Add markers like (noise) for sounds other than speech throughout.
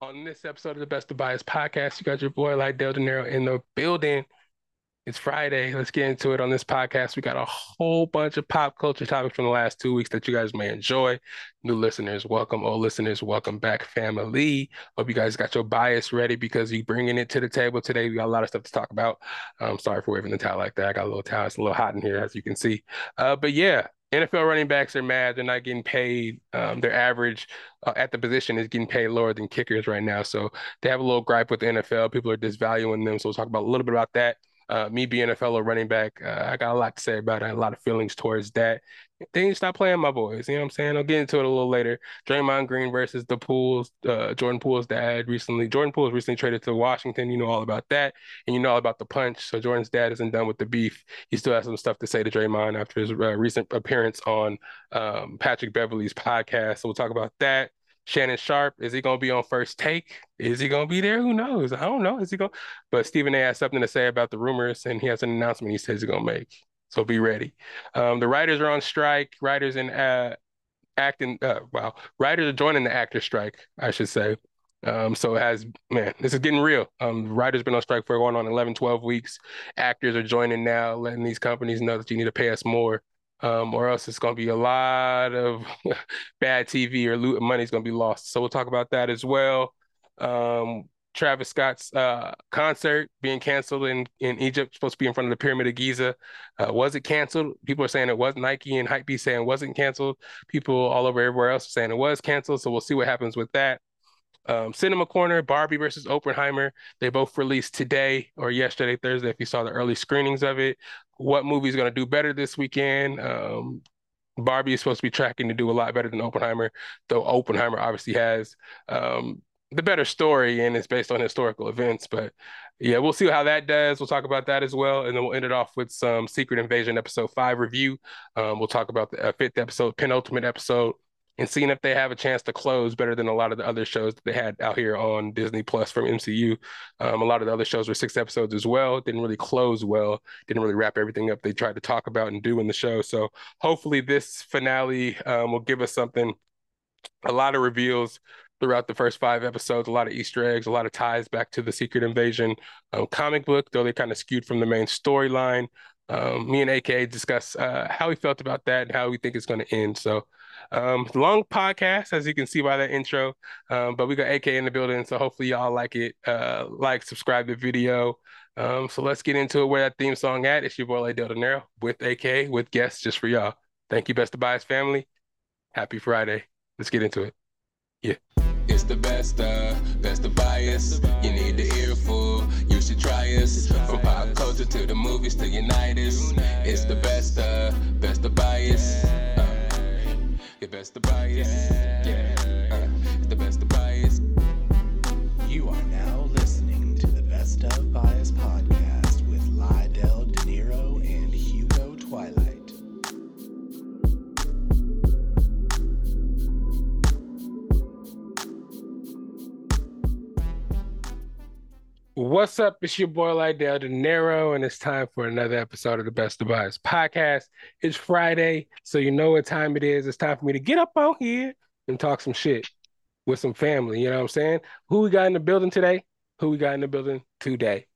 On this episode of the Best of Bias podcast, you got your boy Lydell Dinero in the building. It's Friday. Let's get into it on this podcast. We got a whole bunch of pop culture topics from the last two weeks that you guys may enjoy. New listeners, welcome. Old listeners, welcome back, family. Hope you guys got your bias ready because you bringing it to the table today. We got a lot of stuff to talk about. I'm sorry for waving the towel like that. I got a little towel. It's a little hot in here, as you can see. Uh, but yeah, NFL running backs are mad. They're not getting paid. Um, their average uh, at the position is getting paid lower than kickers right now. So they have a little gripe with the NFL. People are disvaluing them. So we'll talk about a little bit about that. Uh, me being a fellow running back, uh, I got a lot to say about it. A lot of feelings towards that. They need to stop playing my boys. You know what I'm saying? I'll get into it a little later. Draymond Green versus the Pooles. Uh, Jordan Poole's dad recently. Jordan Poole recently traded to Washington. You know all about that, and you know all about the punch. So Jordan's dad isn't done with the beef. He still has some stuff to say to Draymond after his uh, recent appearance on um, Patrick Beverley's podcast. So we'll talk about that. Shannon Sharpe, is he going to be on first take? Is he going to be there? Who knows? I don't know. Is he going? But Stephen A. has something to say about the rumors, and he has an announcement he says he's going to make. So be ready. Um, the writers are on strike. Writers and uh, acting. Uh, wow, writers are joining the actor strike. I should say. Um, so it has, man, this is getting real. Um, writers been on strike for going on 11, 12 weeks. Actors are joining now, letting these companies know that you need to pay us more um, or else it's going to be a lot of (laughs) bad TV or loot money's going to be lost. So we'll talk about that as well. Um, Travis Scott's uh, concert being canceled in, in Egypt, supposed to be in front of the Pyramid of Giza. Uh, was it canceled? People are saying it was. Nike and Hypebeast saying it wasn't canceled. People all over everywhere else are saying it was canceled. So we'll see what happens with that. Um, Cinema Corner, Barbie versus Oppenheimer. They both released today or yesterday, Thursday, if you saw the early screenings of it what movie is going to do better this weekend. Um, Barbie is supposed to be tracking to do a lot better than Oppenheimer, though Oppenheimer obviously has um, the better story and it's based on historical events. But yeah, we'll see how that does. We'll talk about that as well. And then we'll end it off with some Secret Invasion episode five review. Um, we'll talk about the uh, fifth episode, penultimate episode and seeing if they have a chance to close better than a lot of the other shows that they had out here on Disney Plus from MCU. Um, a lot of the other shows were six episodes as well. Didn't really close well. Didn't really wrap everything up they tried to talk about and do in the show. So hopefully this finale um, will give us something. A lot of reveals throughout the first five episodes. A lot of Easter eggs. A lot of ties back to the Secret Invasion um, comic book, though they kind of skewed from the main storyline. Um, me and AK discuss uh, how we felt about that and how we think it's going to end. So um, long podcast, as you can see by that intro. Um, but we got AK in the building, so hopefully y'all like it. Uh, like, subscribe the video. Um, so let's get into it. Where that theme song at? It's your boy Del Nero with AK with guests just for y'all. Thank you, Best of Bias family. Happy Friday. Let's get into it. Yeah. It's the best of, best of bias. You need the earful, you should try us. From pop culture to the movies to unite us. It's the best of, best of bias. Your best to buy it. Yeah, uh, it's the best to What's up? It's your boy Lydell Dinero, and it's time for another episode of the Best of podcast. It's Friday, so you know what time it is. It's time for me to get up on here and talk some shit with some family. You know what I'm saying? Who we got in the building today? Who we got in the building today?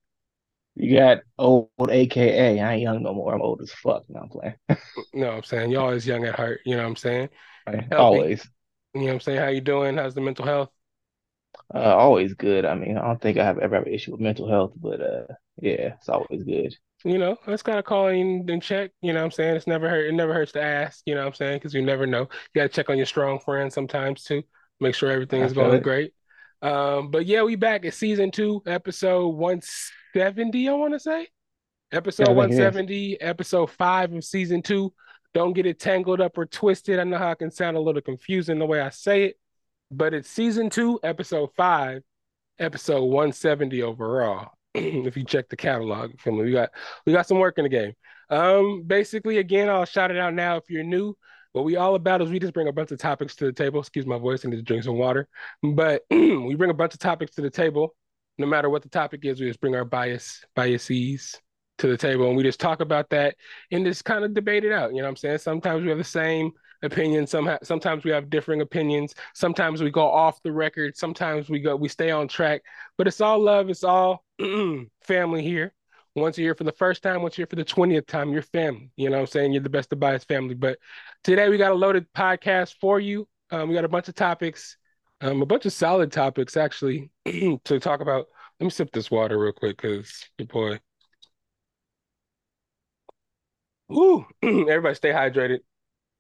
You got old AKA. I ain't young no more. I'm old as fuck. No, I'm playing. (laughs) no, I'm saying y'all is young at heart. You know what I'm saying? Right. Always. You know what I'm saying? How you doing? How's the mental health? Uh, always good. I mean, I don't think I have ever have an issue with mental health, but uh, yeah, it's always good. You know, let's kind of call in and check. You know what I'm saying? It's never hurt. It never hurts to ask. You know what I'm saying? Because you never know. You got to check on your strong friends sometimes too. Make sure everything is going it. great. Um, but yeah, we back at season two, episode 170. I want to say episode yeah, 170, episode five of season two. Don't get it tangled up or twisted. I know how it can sound a little confusing the way I say it but it's season two, episode five, episode 170 overall. (clears throat) if you check the catalog, we got we got some work in the game. Um, basically, again, I'll shout it out now if you're new. What we all about is we just bring a bunch of topics to the table. Excuse my voice, I need to drink some water. But (clears throat) we bring a bunch of topics to the table. No matter what the topic is, we just bring our bias biases to the table and we just talk about that and just kind of debate it out. You know what I'm saying? Sometimes we have the same opinions. Some sometimes we have differing opinions. Sometimes we go off the record. Sometimes we go we stay on track. But it's all love. It's all (clears throat) family here. Once a year for the first time, once year for the 20th time, you're family. You know what I'm saying? You're the best of bias family. But today we got a loaded podcast for you. Um, we got a bunch of topics, um, a bunch of solid topics actually (clears throat) to talk about. Let me sip this water real quick because your boy. Ooh, (clears throat) everybody stay hydrated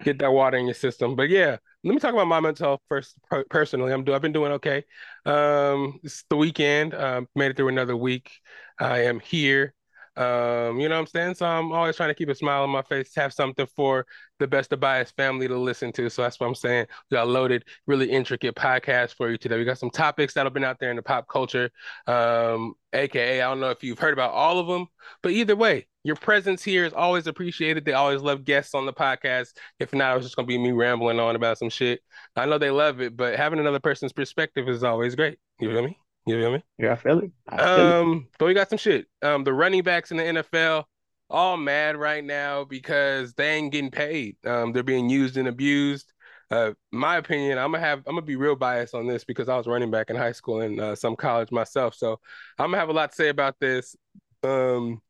get that water in your system. But yeah, let me talk about my mental health first. Per- personally, I'm do I've been doing okay. Um, it's the weekend. Um, made it through another week. I am here. Um, you know what I'm saying? So I'm always trying to keep a smile on my face, have something for the best of bias family to listen to. So that's what I'm saying. We got loaded, really intricate podcast for you today. We got some topics that have been out there in the pop culture. Um, aka, I don't know if you've heard about all of them, but either way, your presence here is always appreciated. They always love guests on the podcast. If not, it's just gonna be me rambling on about some shit. I know they love it, but having another person's perspective is always great. You feel me? You feel me? Yeah, I feel it. I feel um, it. but we got some shit. Um, the running backs in the NFL all mad right now because they ain't getting paid. Um, they're being used and abused. Uh, my opinion, I'm gonna have I'm gonna be real biased on this because I was running back in high school and uh, some college myself. So I'm gonna have a lot to say about this. Um,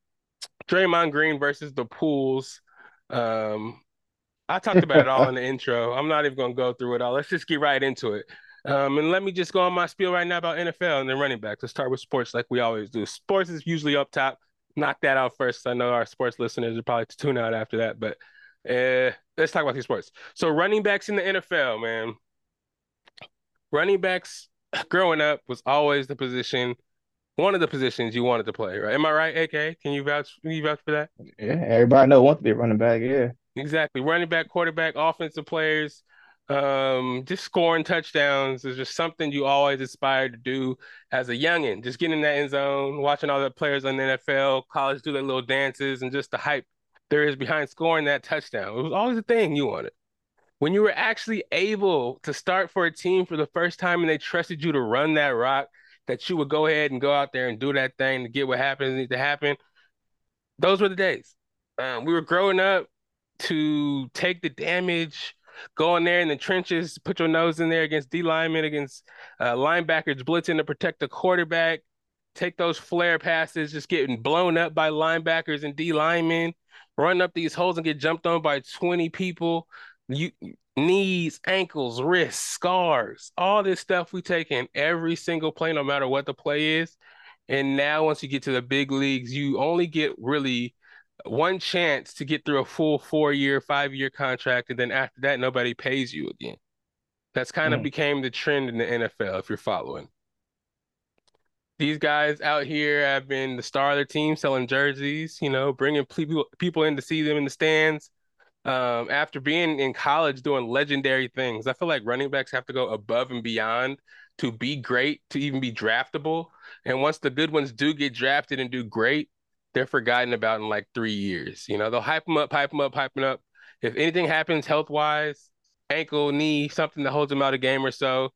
Draymond Green versus the Pooles. Um, I talked about it all in the (laughs) intro. I'm not even gonna go through it all. Let's just get right into it. Um, and let me just go on my spiel right now about NFL and then running backs. Let's start with sports like we always do. Sports is usually up top. Knock that out first. I know our sports listeners are probably to tune out after that, but uh, let's talk about these sports. So running backs in the NFL, man. Running backs growing up was always the position, one of the positions you wanted to play, right? Am I right, AK? Can you vouch can you vouch for that? Yeah, everybody know want to be a running back, yeah. Exactly. Running back, quarterback, offensive players um, just scoring touchdowns is just something you always aspire to do as a youngin. Just getting in that end zone, watching all the players on the NFL, college do their little dances, and just the hype there is behind scoring that touchdown. It was always a thing you wanted. When you were actually able to start for a team for the first time and they trusted you to run that rock, that you would go ahead and go out there and do that thing to get what happens needs to happen. Those were the days. Um, we were growing up to take the damage go in there in the trenches, put your nose in there against D linemen, against uh, linebackers blitzing to protect the quarterback, take those flare passes, just getting blown up by linebackers and D linemen, run up these holes and get jumped on by 20 people. You knees, ankles, wrists, scars, all this stuff we take in every single play, no matter what the play is. And now, once you get to the big leagues, you only get really one chance to get through a full four year, five year contract, and then after that, nobody pays you again. That's kind of mm. became the trend in the NFL, if you're following. These guys out here have been the star of their team, selling jerseys, you know, bringing people people in to see them in the stands. Um, after being in college doing legendary things, I feel like running backs have to go above and beyond to be great, to even be draftable. And once the good ones do get drafted and do great, they're forgotten about in like three years. You know, they'll hype them up, hype them up, hype them up. If anything happens health wise, ankle, knee, something that holds them out a game or so,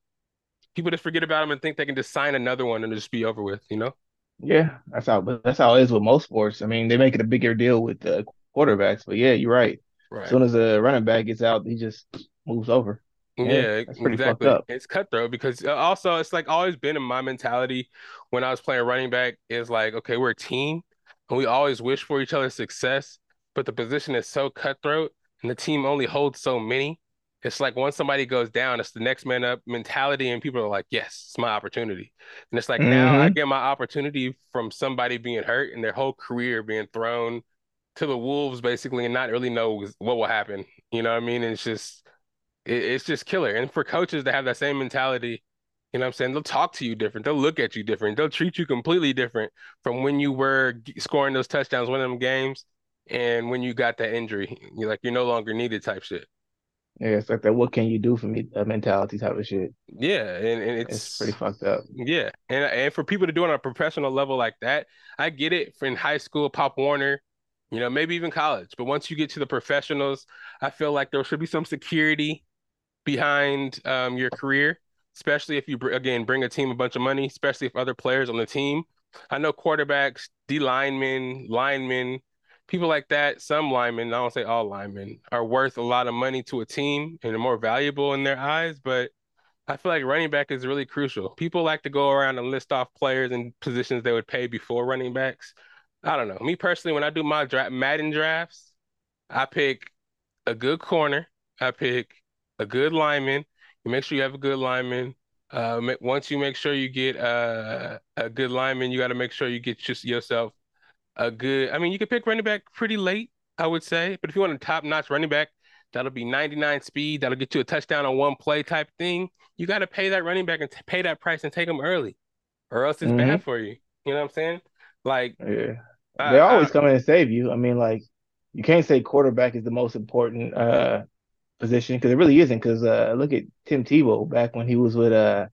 people just forget about them and think they can just sign another one and just be over with. You know? Yeah, that's how. That's how it is with most sports. I mean, they make it a bigger deal with the quarterbacks, but yeah, you're right. Right. As soon as a running back gets out, he just moves over. Yeah, yeah that's pretty exactly. fucked up. It's cutthroat because uh, also it's like always been in my mentality when I was playing running back is like, okay, we're a team and we always wish for each other's success, but the position is so cutthroat and the team only holds so many. It's like once somebody goes down, it's the next man up mentality, and people are like, "Yes, it's my opportunity." And it's like mm-hmm. now I get my opportunity from somebody being hurt and their whole career being thrown to the wolves, basically, and not really know what will happen. You know what I mean? And it's just, it, it's just killer. And for coaches to have that same mentality you know what I'm saying? They'll talk to you different. They'll look at you different. They'll treat you completely different from when you were scoring those touchdowns, winning them games, and when you got that injury. You're like, you're no longer needed type shit. Yeah, it's like that. What can you do for me? A mentality type of shit. Yeah, and, and it's, it's pretty fucked up. Yeah, and and for people to do it on a professional level like that, I get it. In high school, Pop Warner, you know, maybe even college, but once you get to the professionals, I feel like there should be some security behind um, your career especially if you again bring a team a bunch of money, especially if other players on the team. I know quarterbacks, D linemen, linemen, people like that, some linemen, I don't say all linemen, are worth a lot of money to a team and are more valuable in their eyes, but I feel like running back is really crucial. People like to go around and list off players and positions they would pay before running backs. I don't know. Me personally, when I do my draft Madden drafts, I pick a good corner. I pick a good lineman. Make sure you have a good lineman. Uh, once you make sure you get uh, a good lineman, you got to make sure you get just yourself a good. I mean, you can pick running back pretty late, I would say. But if you want a top notch running back, that'll be 99 speed. That'll get you a touchdown on one play type thing. You got to pay that running back and t- pay that price and take them early, or else it's mm-hmm. bad for you. You know what I'm saying? Like, yeah, they always I, come in and save you. I mean, like, you can't say quarterback is the most important uh position because it really isn't. Because uh, look at Tim Tebow back when he was with uh,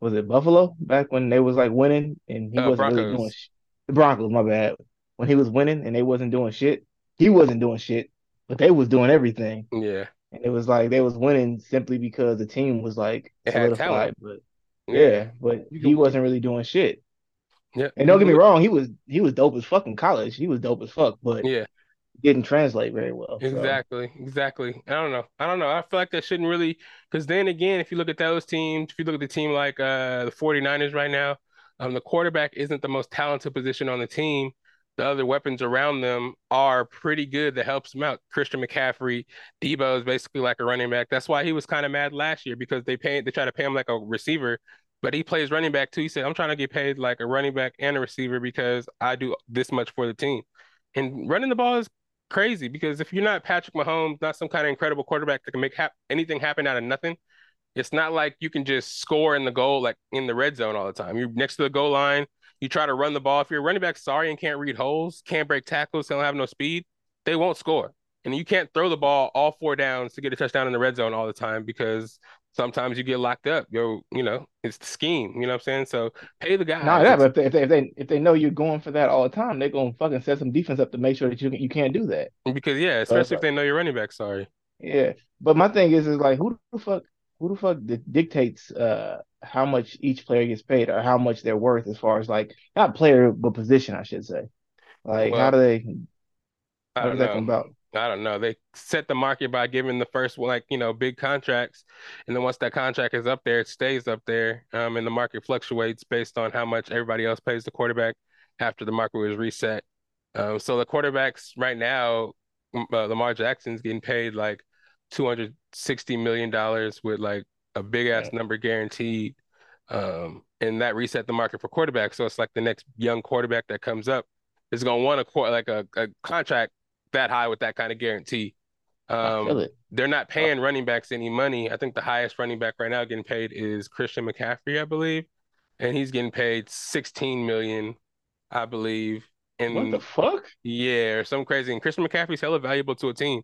was it Buffalo? Back when they was like winning and he uh, wasn't Broncos. really doing sh- the Broncos. My bad. When he was winning and they wasn't doing shit, he wasn't doing shit, but they was doing everything. Yeah. And it was like they was winning simply because the team was like it solidified. But yeah, yeah but he wasn't really doing shit. Yeah. And don't get me wrong, he was he was dope as fucking college. He was dope as fuck, but yeah, didn't translate very well. Exactly, so. exactly. I don't know. I don't know. I feel like that shouldn't really because then again, if you look at those teams, if you look at the team like uh the 49ers right now, um the quarterback isn't the most talented position on the team. The other weapons around them are pretty good that helps them out. Christian McCaffrey, Deebo is basically like a running back. That's why he was kind of mad last year because they paid they try to pay him like a receiver, but he plays running back too. He said, I'm trying to get paid like a running back and a receiver because I do this much for the team. And running the ball is crazy because if you're not Patrick Mahomes, not some kind of incredible quarterback that can make anything happen out of nothing, it's not like you can just score in the goal like in the red zone all the time. You're next to the goal line, you try to run the ball. If you're running back sorry and can't read holes, can't break tackles, don't have no speed, they won't score. And you can't throw the ball all four downs to get a touchdown in the red zone all the time because sometimes you get locked up. Yo, you know, it's the scheme. You know what I'm saying? So pay the guy. No, yeah, but if they, if they if they know you're going for that all the time, they're gonna fucking set some defense up to make sure that you you can't do that. Because yeah, especially if they know you're running back. Sorry. Yeah, but my thing is is like who the fuck who the fuck dictates uh how much each player gets paid or how much they're worth as far as like not player but position I should say. Like well, how do they? How does that come about? I don't know. They set the market by giving the first like you know big contracts, and then once that contract is up there, it stays up there. Um, and the market fluctuates based on how much everybody else pays the quarterback after the market was reset. Um, so the quarterbacks right now, uh, Lamar Jackson's getting paid like two hundred sixty million dollars with like a big ass yeah. number guaranteed. Um, and that reset the market for quarterbacks. So it's like the next young quarterback that comes up is going to want a like a, a contract that high with that kind of guarantee. Um, they're not paying running backs any money. I think the highest running back right now getting paid is Christian McCaffrey, I believe, and he's getting paid 16 million, I believe. And what the fuck? Yeah, or some crazy. And Christian McCaffrey's hella valuable to a team.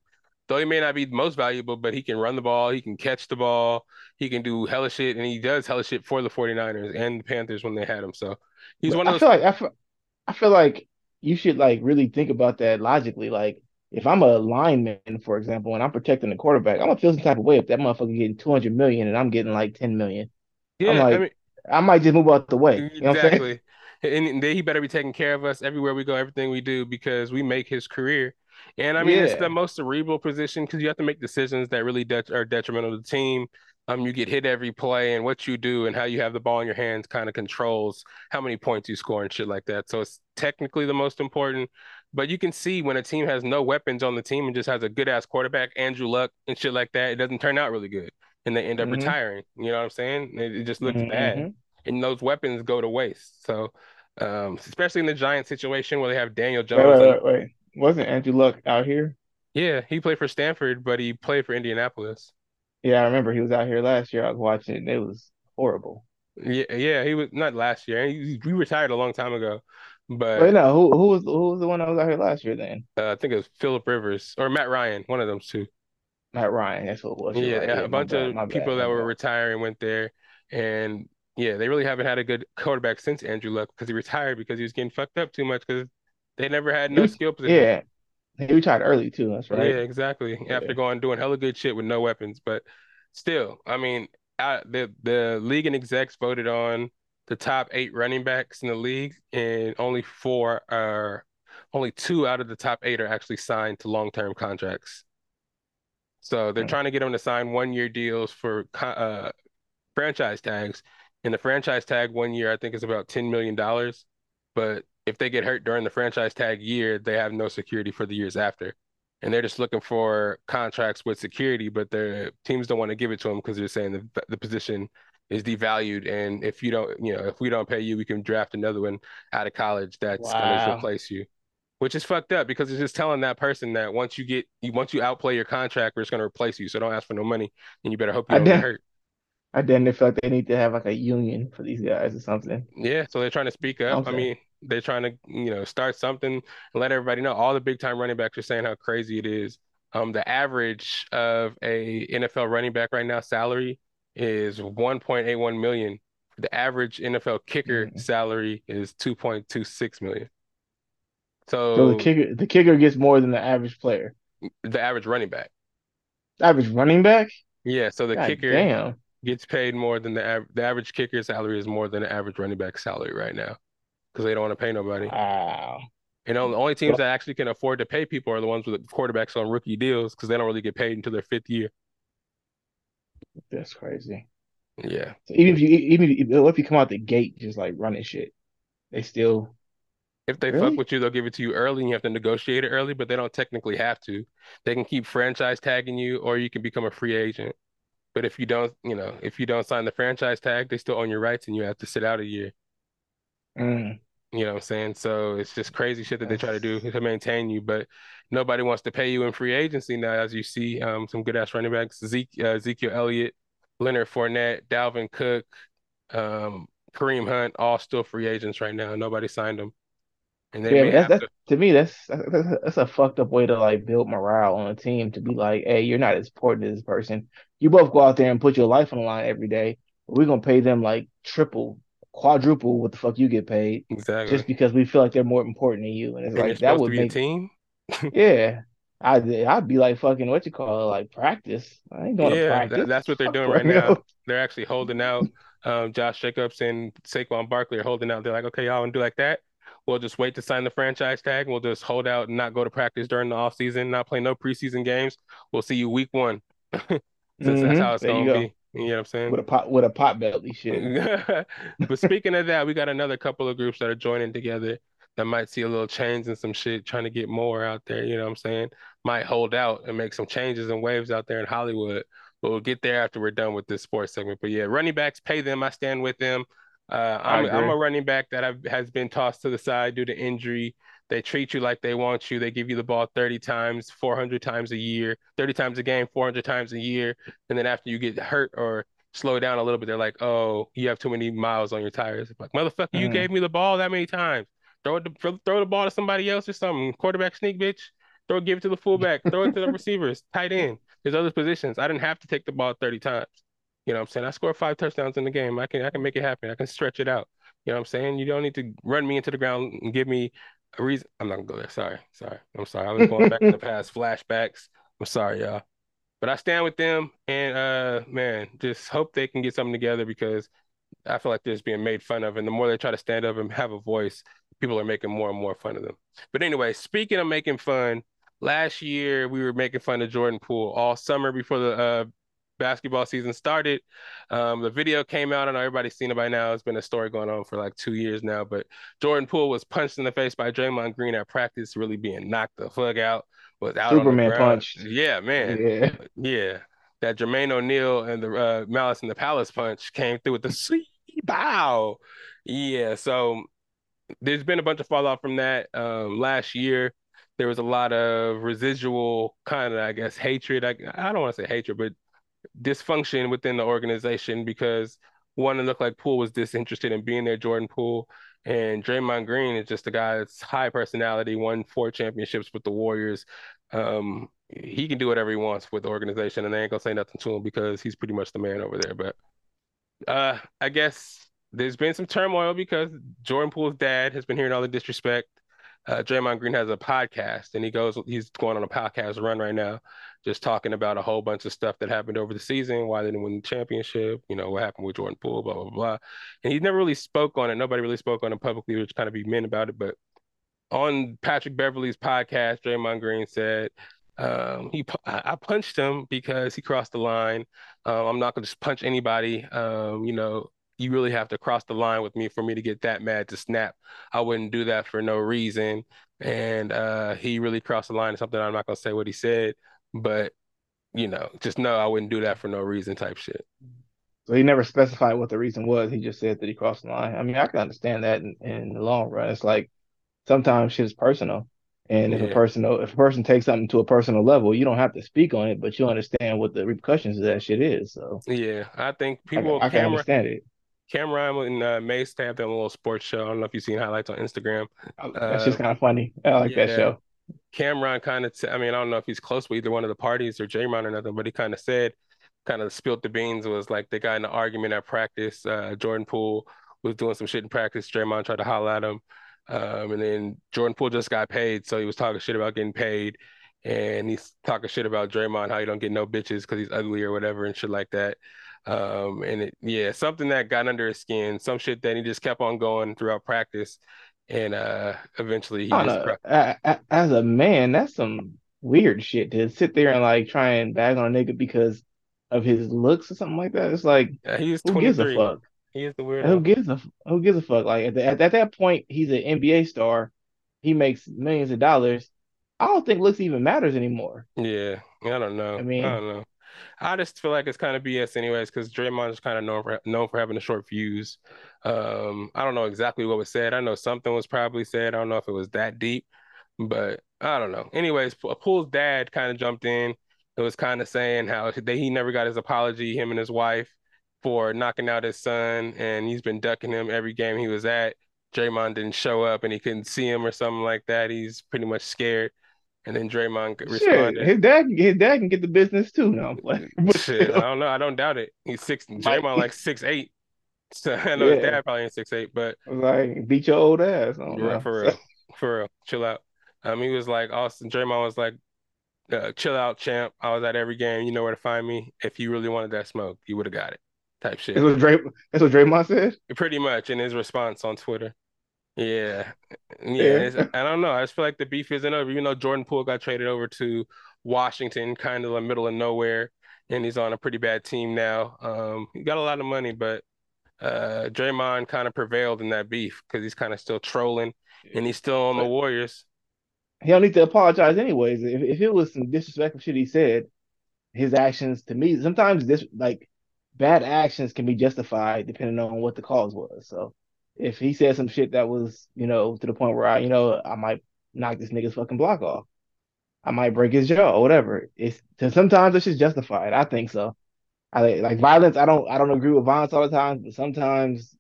Though he may not be the most valuable, but he can run the ball, he can catch the ball, he can do hella shit, and he does hella shit for the 49ers and the Panthers when they had him. So he's one of those. I feel like I feel, I feel like you should like really think about that logically. Like, if I'm a lineman, for example, and I'm protecting the quarterback, I'm gonna feel some type of way if that motherfucker getting 200 million and I'm getting like 10 million. Yeah, I'm like, I, mean, I might just move out the way. You know exactly. (laughs) And then he better be taking care of us everywhere we go, everything we do, because we make his career. And I mean, yeah. it's the most cerebral position because you have to make decisions that really de- are detrimental to the team um, you get hit every play, and what you do and how you have the ball in your hands kind of controls how many points you score and shit like that. So it's technically the most important. But you can see when a team has no weapons on the team and just has a good ass quarterback, Andrew Luck and shit like that, it doesn't turn out really good, and they end up mm-hmm. retiring. You know what I'm saying? It, it just looks mm-hmm. bad, and those weapons go to waste. So, um, especially in the Giant situation where they have Daniel Jones. Wait, wait, wait, wait. wasn't Andrew Luck out here? Yeah, he played for Stanford, but he played for Indianapolis. Yeah, I remember he was out here last year. I was watching it. And it was horrible. Yeah, yeah, he was not last year. He, he retired a long time ago. But Wait, no, who who was who was the one that was out here last year then? Uh, I think it was Philip Rivers or Matt Ryan, one of them two. Matt Ryan, that's what it was. Yeah, right. yeah, a bunch bad, of people bad, that were bad. retiring went there, and yeah, they really haven't had a good quarterback since Andrew Luck because he retired because he was getting fucked up too much because they never had no skill position. Yeah, he retired early too. That's right. Yeah, exactly. Yeah. After going doing hella good shit with no weapons, but still, I mean, I, the the league and execs voted on the top eight running backs in the league, and only four are only two out of the top eight are actually signed to long-term contracts. So they're Hmm. trying to get them to sign one-year deals for uh, franchise tags. And the franchise tag one year, I think, is about $10 million. But if they get hurt during the franchise tag year, they have no security for the years after. And they're just looking for contracts with security, but their teams don't want to give it to them because they're saying the, the position is devalued. And if you don't, you know, if we don't pay you, we can draft another one out of college that's going to replace you, which is fucked up because it's just telling that person that once you get, once you outplay your contract, we're just going to replace you. So don't ask for no money and you better hope you don't get hurt. I damn feel like they need to have like a union for these guys or something. Yeah, so they're trying to speak up. I mean, they're trying to, you know, start something and let everybody know. All the big time running backs are saying how crazy it is. Um, the average of a NFL running back right now salary is 1.81 million. The average NFL kicker Mm. salary is 2.26 million. So So the kicker, the kicker gets more than the average player. the average running back. Average running back? Yeah, so the God kicker damn. gets paid more than the average. The average kicker salary is more than the average running back salary right now because they don't want to pay nobody. Wow. And the only teams that actually can afford to pay people are the ones with quarterbacks on rookie deals because they don't really get paid until their fifth year. that's crazy. Yeah. So even if you even if, you come out the gate just like running shit, they still If they fuck with you, they'll give it to you early and you have to negotiate it early, but they don't technically have to. They can keep franchise tagging you or you can become a free agent. But if you don't, you know, if you don't sign the franchise tag, they still own your rights and you have to sit out a year. Mm, You know what I'm saying? So it's just crazy shit that they try to do to maintain you, but nobody wants to pay you in free agency now, as you see. Um, some good ass running backs, Zeke, uh, Ezekiel Elliott, Leonard Fournette, Dalvin Cook, um, Kareem Hunt, all still free agents right now. Nobody signed them, and they yeah. I may mean, that's that's to. to me that's that's, that's a fucked up way to like build morale on a team to be like, hey, you're not as important as this person. You both go out there and put your life on the line every day. We're gonna pay them like triple, quadruple what the fuck you get paid Exactly. just because we feel like they're more important than you. And it's And like that would be a make team. (laughs) yeah. I'd I'd be like fucking what you call it, like practice. I ain't going to Yeah, that, practice. that's what they're doing right now. (laughs) They're actually holding out. Um, Josh Jacobs and Saquon Barkley are holding out. They're like, okay, y'all want to do like that? We'll just wait to sign the franchise tag. We'll just hold out and not go to practice during the offseason, not play no preseason games. We'll see you week one. (laughs) That's hmm how it's There gonna be. You know what I'm saying? With a pot with a pot belly shit. (laughs) But speaking of that, we got another couple of groups that are joining together that might see a little change and some shit, trying to get more out there. You know what I'm saying? Might hold out and make some changes and waves out there in Hollywood. But we'll get there after we're done with this sports segment. But yeah, running backs, pay them. I stand with them. Uh, I'm I'm a running back that I've, has been tossed to the side due to injury. They treat you like they want you. They give you the ball 30 times, 400 times a year, 30 times a game, 400 times a year. And then after you get hurt or slow down a little bit, they're like, "Oh, you have too many miles on your tires." Like, motherfucker, you Mhm. gave me the ball that many times. Throw it, to, throw the ball to somebody else or something. Quarterback sneak, bitch. Throw it, give it to the fullback. Throw it to the (laughs) receivers. Tight end. There's other positions. I didn't have to take the ball 30 times. You know what I'm saying? I scored five touchdowns in the game. I can I can make it happen. I can stretch it out. You know what I'm saying? You don't need to run me into the ground and give me a reason. I'm not gonna go there. Sorry. Sorry. I'm sorry. I was going back in the (laughs) past, flashbacks. I'm sorry, y'all. But I stand with them and uh man, just hope they can get something together because I feel like they're just being made fun of. And the more they try to stand up and have a voice, people are making more and more fun of them. But anyway, speaking of making fun, last year we were making fun of Jordan Poole all summer before the uh basketball season started. Um, the video came out. I know everybody's seen it by now. It's been a story going on for like two years now. But Jordan Poole was punched in the face by Draymond Green at practice, really being knocked the fuck out, was out Superman punched. Yeah, man. Yeah. Yeah. That Jermaine O'Neal and the uh, Malice in the Palace punch came through with the sweet bow. Yeah. So there's been a bunch of fallout from that. Um, last year, there was a lot of residual kind of, I guess, hatred. I, I don't want to say hatred, but dysfunction within the organization because one, it looked like Poole was disinterested in being there, Jordan Poole. And Draymond Green is just a guy that's high personality, won four championships with the Warriors. Um, he can do whatever he wants with the organization, and they ain't gonna say nothing to him because he's pretty much the man over there. But uh, I guess there's been some turmoil because Jordan Poole's dad has been hearing all the disrespect. Uh, Draymond Green has a podcast, and he goes, he's going on a podcast run right now, just talking about a whole bunch of stuff that happened over the season, why they didn't win the championship, you know, what happened with Jordan Poole, blah blah blah. And he never really spoke on it. Nobody really spoke on it publicly, which kind of be men about it. But on Patrick Beverley's podcast, Draymond Green said um, he I punched him because he crossed the line. Uh, I'm not gonna just punch anybody. Um, you know, you really have to cross the line with me for me to get that mad to snap. I wouldn't do that for no reason. And uh, he really crossed the line. Something I'm not gonna say what he said, but you know, just know I wouldn't do that for no reason type shit. So he never specified what the reason was. He just said that he crossed the line. I mean, I can understand that in, in the long run. It's like sometimes shit is personal. And if yeah. a person if a person takes something to a personal level, you don't have to speak on it, but you understand what the repercussions of that shit is. So yeah, I think people I, I can understand it. Cam'ron and uh, Mase have their little sports show. I don't know if you've seen highlights on Instagram. Oh, that's uh, just kind of funny. I like yeah. that show. Cam'ron kind of, t- I mean, I don't know if he's close with either one of the parties or Draymond or nothing, but he kind of said, kind of spilled the beans. Was like they got in an argument at practice. Uh, Jordan Poole was doing some shit in practice. Draymond tried to holler at him. Um, and then Jordan Poole just got paid, so he was talking shit about getting paid, and he's talking shit about Draymond how he don't get no bitches because he's ugly or whatever and shit like that. Um, and it, yeah, something that got under his skin, some shit that he just kept on going throughout practice, and uh, eventually he just as a man, that's some weird shit to sit there and like try and bag on a nigga because of his looks or something like that. It's like yeah, he's who gives a fuck? He is the weird. Who gives a who gives a fuck? Like at, the, at, at that point, he's an NBA star. He makes millions of dollars. I don't think looks even matters anymore. Yeah, I don't know. I mean, I don't know. I just feel like it's kind of BS anyways because Draymond is kind of known for known for having a short fuse. Um, I don't know exactly what was said. I know something was probably said. I don't know if it was that deep, but I don't know. Anyways, Poole's dad kind of jumped in. It was kind of saying how they, he never got his apology, him and his wife, for knocking out his son, and he's been ducking him every game he was at. Draymond didn't show up, and he couldn't see him or something like that. He's pretty much scared. And then Draymond Shit, responded. His dad, his dad can get the business too. No, (laughs) (laughs) Shit, I don't know. I don't doubt it. He's six. Draymond like six eight. (laughs) So I know yeah. his dad probably ain't six eight, but like beat your old ass. Yeah, for real, for real. Chill out. Um, he was like Austin. Draymond was like, uh, "Chill out, champ. I was at every game. You know where to find me. If you really wanted that smoke, you would have got it." Type shit. That's what Dray. That's what Draymond said. Pretty much in his response on Twitter. Yeah, yeah. yeah. I don't know. I just feel like the beef isn't over. Even though Jordan Poole got traded over to Washington, kind of the middle of nowhere, and he's on a pretty bad team now. Um, he got a lot of money, but uh, Draymond kind of prevailed in that beef because he's kind of still trolling, and he's still on the Warriors. He don't need to apologize anyways. If if it was some disrespectful shit he said, his actions to me sometimes this like bad actions can be justified depending on what the cause was. So if he said some shit that was, you know, to the point where I, you know, I might knock this nigga's fucking block off. I might break his jaw or whatever. It's sometimes it's just justified. I think so. I like violence. I don't. I don't agree with violence all the time, but sometimes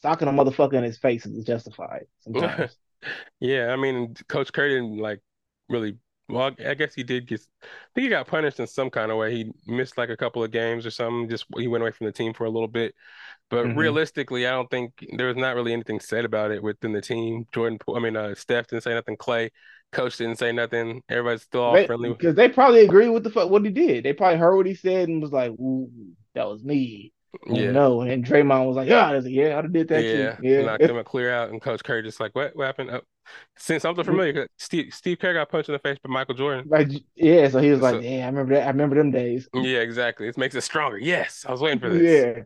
socking a motherfucker in his face is justified. Sometimes. (laughs) yeah, I mean, Coach Curry didn't like really. Well, I guess he did get. I think he got punished in some kind of way. He missed like a couple of games or something. Just he went away from the team for a little bit. But mm-hmm. realistically, I don't think there was not really anything said about it within the team. Jordan, I mean, uh, Steph didn't say nothing. Klay, coach didn't say nothing. Everybody's still all they, friendly because they probably agree with the fuck what he did. They probably heard what he said and was like, "Ooh, that was me." Yeah. No, and Draymond was like, "Yeah, was like, yeah, I did that yeah. too." Yeah, knocked him a clear out, and Coach Curry just like, "What? What happened?" Oh, since something familiar, Steve Steve Kerr got punched in the face by Michael Jordan. Like, yeah, so he was like, so, "Yeah, I remember that. I remember them days." Yeah, exactly. It makes it stronger. Yes, I was waiting for this. Yeah,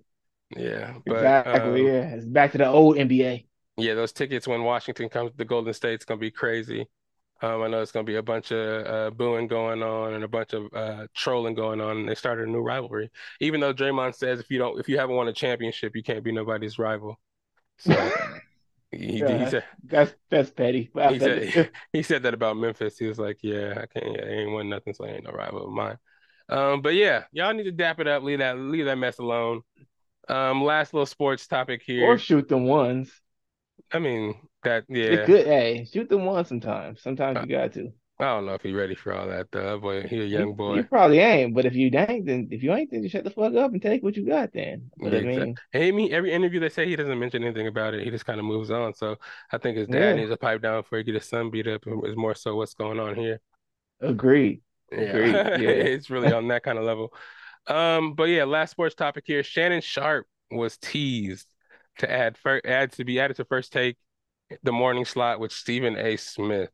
yeah, but, exactly. Um, yeah, it's back to the old NBA. Yeah, those tickets when Washington comes to the Golden State, it's gonna be crazy. Um, I know it's gonna be a bunch of uh, booing going on and a bunch of uh, trolling going on. And they started a new rivalry. Even though Draymond says if you don't, if you haven't won a championship, you can't be nobody's rival. So (laughs) he, yeah, he, said that's that's petty. He said, (laughs) he said that about Memphis. He was like, "Yeah, I can't. Yeah, I ain't won nothing, so I ain't no rival of mine." Um, but yeah, y'all need to dap it up. Leave that leave that mess alone. Um, last little sports topic here. Or shoot them ones. I mean that yeah. It could hey, shoot them one sometimes. Sometimes uh, you got to. I don't know if he's ready for all that though. Boy, he a young boy. You probably ain't, but if you ain't, then if you ain't, then you shut the fuck up and take what you got then. But yeah, I mean, exactly. I mean, every interview they say he doesn't mention anything about it. He just kind of moves on. So I think his dad yeah. needs a pipe down before he get his son beat up. Is more so what's going on here. Agreed. Agreed. Yeah, (laughs) yeah. it's really on that kind of level. Um, but yeah, last sports topic here. Shannon Sharpe was teased to add fir- add to be added to first take the morning slot with Stephen A. Smith.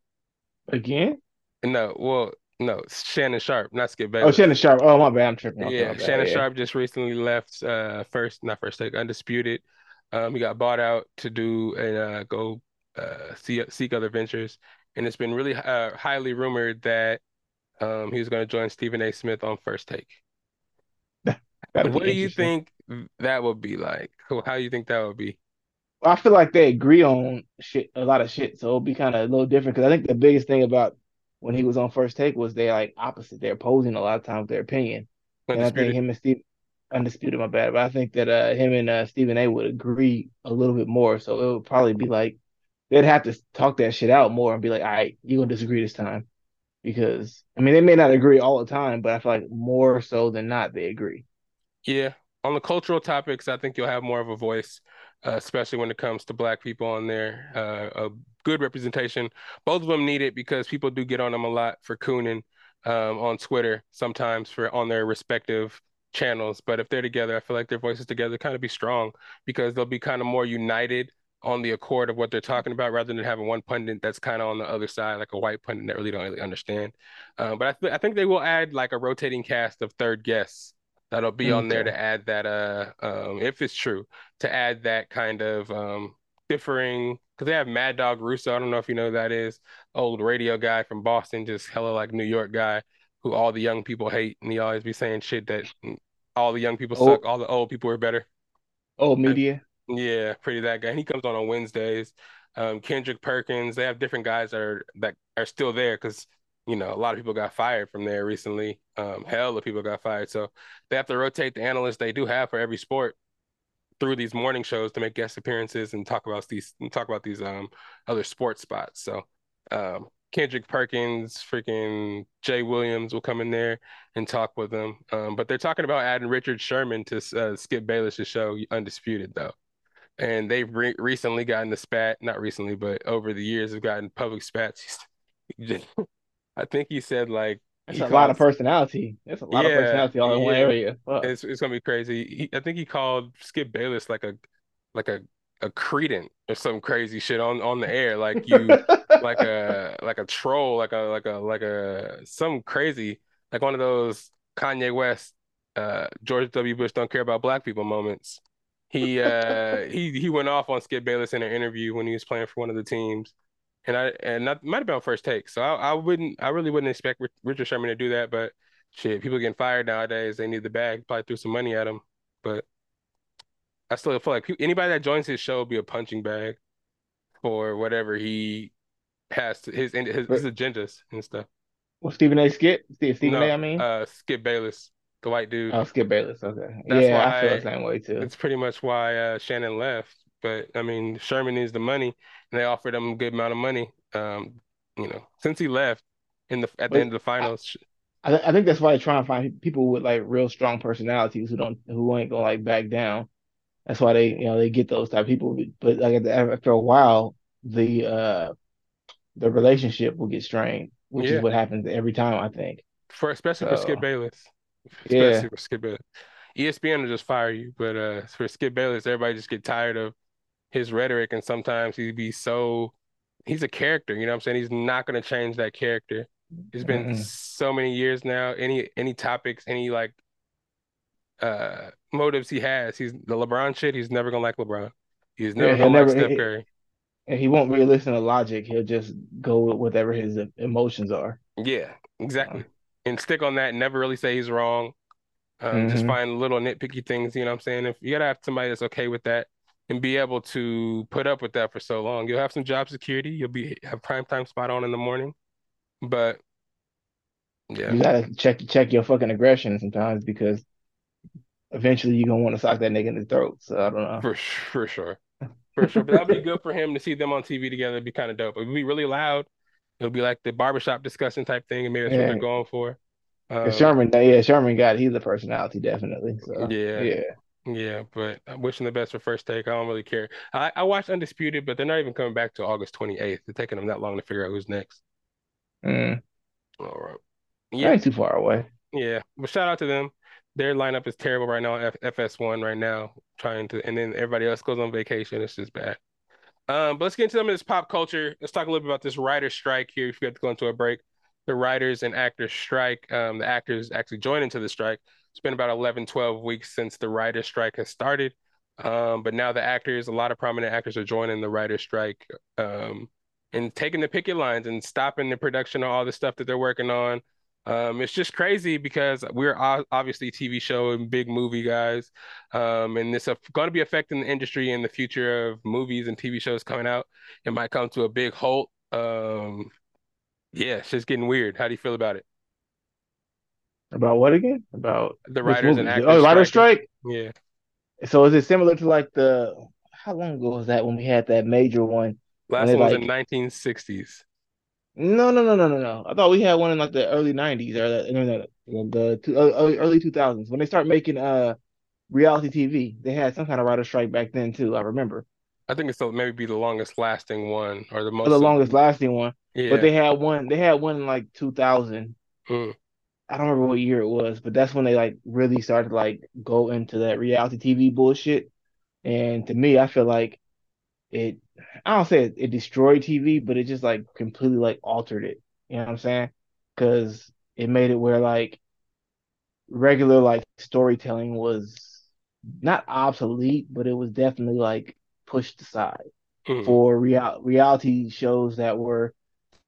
Again? No, well, no, Shannon Sharpe, not Skip back. Oh, Shannon Sharp. Oh, my bad. I'm tripping. Yeah, bad. Shannon Yeah. Sharpe just recently left uh first, not first take, undisputed. Um, he got bought out to do and uh go uh see seek other ventures, and it's been really uh highly rumored that um he was going to join Stephen A. Smith on First Take. That'd What do (laughs) you think that would be like? How do you think that would be? I feel like they agree on shit, a lot of shit, so it'll be kind of a little different. Because I think the biggest thing about when he was on First Take was they like opposite. They're opposing a lot of times their opinion, and I think him and Steve, undisputed, my bad, but I think that uh him and uh Stephen A. would agree a little bit more. So it would probably be like they'd have to talk that shit out more and be like, all right, you're gonna disagree this time. Because I mean, they may not agree all the time, but I feel like more so than not, they agree. Yeah, on the cultural topics, I think you'll have more of a voice, uh, especially when it comes to black people on there. Uh, a good representation. Both of them need it because people do get on them a lot for cooning um, on Twitter sometimes for on their respective channels. But if they're together, I feel like their voices together kind of be strong because they'll be kind of more united on the accord of what they're talking about rather than having one pundit that's kind of on the other side, like a white pundit that really don't really understand. Uh, but I, th I think they will add like a rotating cast of third guests that'll be on there to add that uh um if it's true to add that kind of um differing because they have Mad Dog Russo. I don't know if you know that is old radio guy from Boston, just hella like New York guy who all the young people hate, and he always be saying shit that all the young people Oh, suck, all the old people are better. old media. yeah, pretty that guy. And he comes on on Wednesdays. Um, Kendrick Perkins. They have different guys that are that are still there because you know a lot of people got fired from there recently. Um, hell of people got fired, so they have to rotate the analysts they do have for every sport through these morning shows to make guest appearances and talk about these talk about these um other sports spots. So um Kendrick Perkins, freaking Jay Williams will come in there and talk with them. Um, but they're talking about adding Richard Sherman to uh, Skip Bayless's show, Undisputed, though. And they've re recently gotten the spat, not recently, but over the years have gotten public spats. (laughs) I think he said like he a lot of personality. That's a lot of personality all in one area. Fuck. It's it's gonna be crazy. He, I think he called Skip Bayless like a like a a credent or some crazy shit on on the air, like you (laughs) like a like a troll, like a like a like a some crazy like one of those Kanye West, uh, George W. Bush don't care about black people moments. He uh (laughs) he he went off on Skip Bayless in an interview when he was playing for one of the teams, and I and that might have been on first take. So I, I wouldn't I really wouldn't expect Richard Sherman to do that, but shit, people getting fired nowadays. They need the bag. Probably threw some money at him, but I still feel like anybody that joins his show will be a punching bag for whatever he has to, his his his agendas and stuff. well, Stephen A. Skip, Stephen A. No, I mean, uh, Skip Bayless, the white dude. oh, Skip Bayless. Okay, That's yeah, I feel the same way too. it's pretty much why uh, Shannon left. But I mean, Sherman needs the money, and they offered him a good amount of money. Um, you know, since he left in the at the But end of the finals. I, I think that's why they're trying to find people with like real strong personalities who don't, who ain't gonna like back down. That's why they, you know, they get those type of people. But like after a while, the uh the relationship will get strained, which is what happens every time, I think. for especially for Skip So Bayless, yeah, especially for Skip Bayless. ESPN will just fire you, but uh, for Skip Bayless, everybody just get tired of his rhetoric, and sometimes he'd be so. He's a character, you know what I'm saying? He's not going to change that character. It's been Mm-mm. so many years now. Any any topics, any like uh motives he has, he's the LeBron shit. He's never gonna like LeBron. He's never he'll gonna like Steph Curry. and he won't really listen to logic. He'll just go with whatever his emotions are. Yeah, exactly. And stick on that. Never really say he's wrong. Um, just hmm find little nitpicky things. You know what I'm saying? If you gotta have somebody that's okay with that and be able to put up with that for so long, you'll have some job security. You'll be have prime time spot on in the morning. But yeah, You gotta check check your fucking aggression sometimes because eventually you're gonna want to sock that nigga in the throat. So I don't know. for for sure, for sure. But that'd be good for him to see them on TV together. It'd be kind of dope. It'd be really loud. It'll be like the barbershop discussion type thing, and maybe that's what they're going for. Um, Sherman, yeah, Sherman got he's a personality definitely. So yeah, yeah, yeah. But I'm wishing the best for first take. I don't really care. I I watched Undisputed, but they're not even coming back to August 28th. It's taking them that long to figure out who's next. mm, All right. Yeah, ain't too far away. yeah. But shout out to them. Their lineup is terrible right now. F FS1 right now, trying to, and then everybody else goes on vacation. It's just bad. Um, but let's get into some of this pop culture. Let's talk a little bit about this writer strike here. If we have to go into a break, the writers and actors strike. Um, the actors actually join into the strike. It's been about 11, 12 weeks since the writer's strike has started. Um, but now the actors, a lot of prominent actors are joining the writer's strike um, and taking the picket lines and stopping the production of all the stuff that they're working on. Um, it's just crazy because we're obviously TV show and big movie guys, um, and this is going to be affecting the industry and the future of movies and TV shows coming out. It might come to a big halt. Um, yeah, it's just getting weird. How do you feel about it? About what again? About the writers and actors. Oh, writer strike. Yeah. So is it similar to like the how long ago was that when we had that major one? Last one was like, in 1960s. No, no, no, no, no, no. I thought we had one in like the early '90s or the, no, no, no, the two, early 2000s when they start making uh reality TV. They had some kind of writer strike back then too. I remember. I think it's still maybe be the longest lasting one or the most. Or the longest lasting one. Yeah. But they had one. They had one in like 2000. Mm. I don't remember what year it was, but that's when they like really started to, like go into that reality TV bullshit. And to me, I feel like it I don't say it, it, destroyed TV, but it just like completely like altered it. You know what I'm saying? Because it made it where like regular like storytelling was not obsolete, but it was definitely like pushed aside mm. for real reality shows that were,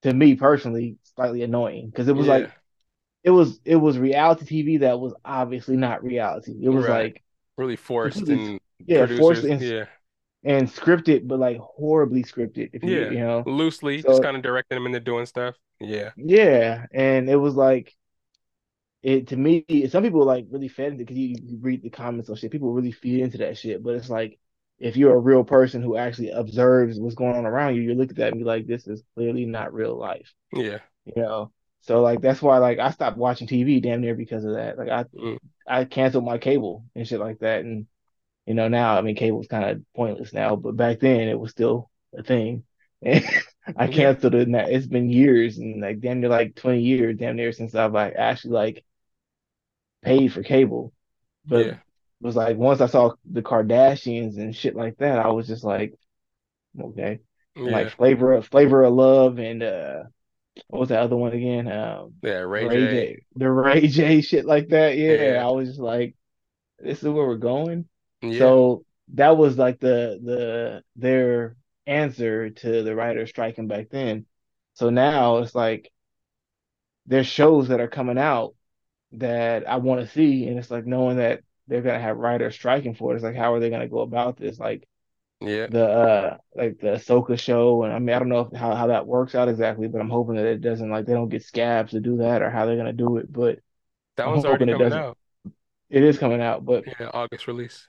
to me personally, slightly annoying because it was yeah. like it was it was reality TV that was obviously not reality. It was right. like really forced and yeah, forced and, yeah and scripted, but like horribly scripted. If you, yeah, you know, loosely, so, just kind of directing them into doing stuff. Yeah, yeah, and it was like it to me. Some people like really fed into because you, you read the comments on shit. People really feed into that shit, but it's like if you're a real person who actually observes what's going on around you, you look at that and be like, this is clearly not real life. Yeah, you know. So like that's why like I stopped watching TV damn near because of that. Like I mm. I canceled my cable and shit like that and you know, now I mean cable's kind of pointless now, but back then it was still a thing. And (laughs) I canceled it. Now it's been years and like damn near like twenty years, damn near since I've like actually like paid for cable. But yeah. it was like once I saw the Kardashians and shit like that, I was just like, okay, yeah. like flavor of flavor of love and uh what was that other one again? Um, yeah, Ray, Ray J. J. The Ray J (laughs) shit like that. Yeah, yeah, I was just like, this is where we're going. Yeah. So that was like the the their answer to the writers striking back then. So now it's like there's shows that are coming out that I want to see, and it's like knowing that they're gonna have writers striking for it. It's like how are they gonna go about this? Like yeah, the uh like the Ahsoka show, and I mean I don't know how how that works out exactly, but I'm hoping that it doesn't like they don't get scabs to do that or how they're gonna do it. But that one's already coming out. It is coming out, but yeah, August release.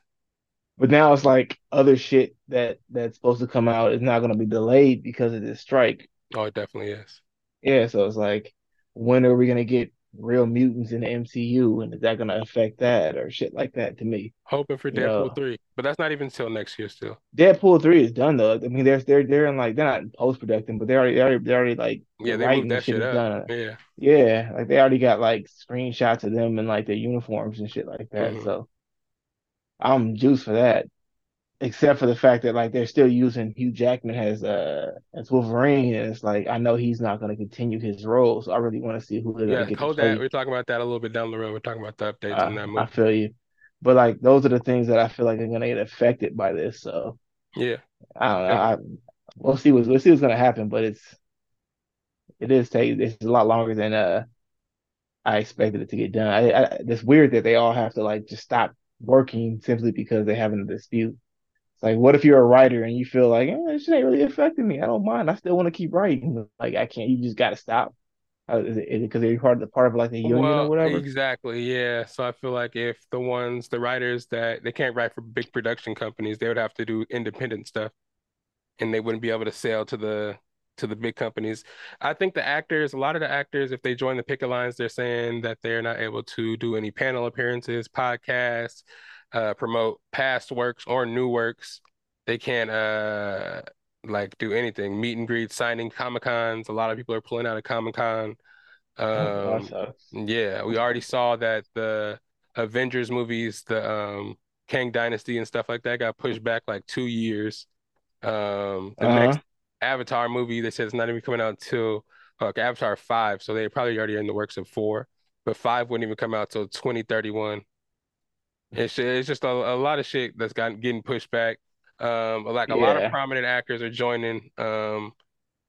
But now it's like other shit that that's supposed to come out is not going to be delayed because of this strike. Oh, it definitely is. Yeah, so it's like, when are we going to get real mutants in the MCU, and is that going to affect that or shit like that? To me, hoping for Deadpool know? three, but that's not even until next year. Still, Deadpool three is done though. I mean, they're they're they're in like they're not post production, but they already they already, they already like yeah they moved that shit, shit up. Done. Yeah, yeah, like they already got like screenshots of them and like their uniforms and shit like that. Mm-hmm. So I'm juiced for that. Except for the fact that like they're still using Hugh Jackman as uh as Wolverine, and it's like I know he's not going to continue his role, so I really want to see who they're yeah, going to get. Hold that. We're talking about that a little bit down the road. We're talking about the updates uh, on that movie. I feel you, but like those are the things that I feel like are going to get affected by this. So yeah, I don't know. Yeah. I, we'll see what we'll see what's going to happen, but it's it is take it's a lot longer than uh I expected it to get done. I, I, it's weird that they all have to like just stop working simply because they're having a dispute. Like, what if you're a writer and you feel like, eh, this ain't really affecting me? I don't mind. I still want to keep writing. Like, I can't. You just got to stop. Uh, is it because they're part of the part of like the union well, or whatever? Exactly. Yeah. So I feel like if the ones, the writers that they can't write for big production companies, they would have to do independent stuff, and they wouldn't be able to sell to the to the big companies. I think the actors, a lot of the actors, if they join the picket lines, they're saying that they're not able to do any panel appearances, podcasts, uh, promote past works or new works. They can't uh, like do anything. Meet and greet, signing Comic Cons. A lot of people are pulling out of Comic Con. Um, yeah, we already saw that the Avengers movies, the um, Kang Dynasty and stuff like that, got pushed back like two years. Um, the Uh-huh. next Avatar movie, they said it's not even coming out until uh, Avatar 5, so they're probably already in the works of 4, but 5 wouldn't even come out till 2031. It's it's just a, a lot of shit that's gotten getting pushed back. Um, like a lot of prominent actors are joining. Um,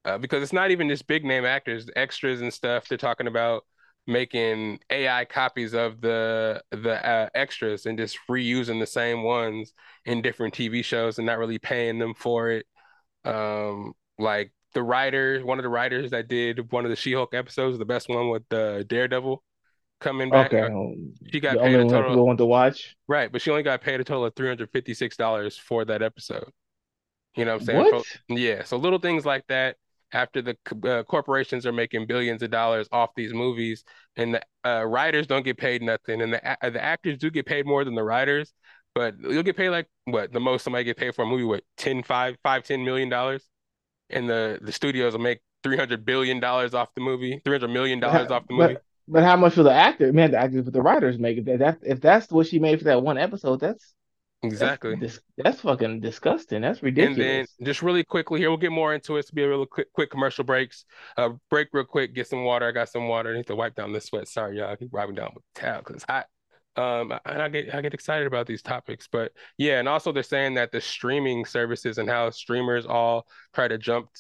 uh, because it's not even just big name actors, extras and stuff. They're talking about making AI copies of the the uh, extras and just reusing the same ones in different TV shows and not really paying them for it. Um, like the writer, one of the writers that did one of the She-Hulk episodes, the best one with the Daredevil coming back, Okay. uh, she got The paid a total people want to watch. right, but she only got paid a total of $356 for that episode. You know what I'm saying? What? Yeah, so little things like that. After the uh, corporations are making billions of dollars off these movies, and the uh, writers don't get paid nothing, and the a- the actors do get paid more than the writers, but you'll get paid like what the most somebody get paid for a movie, what 10, 5, 5, 10 million dollars, and the the studios will make 300 billion dollars off the movie, 300 million dollars off the movie. But how much for the actor? Man, the actors, but the writers make it. That, that if that's what she made for that one episode, that's that's Exactly. dis that's fucking disgusting. That's And then ridiculous. just really quickly here, we'll get more into it. It's be a real quick, quick commercial breaks. Uh, break real quick, get some water. I got some water. I need to wipe down this sweat. Sorry, y'all. I keep wiping down with the towel because it's hot. Um, and I get I get excited about these topics, but yeah, and also they're saying that the streaming services and how streamers all try to jump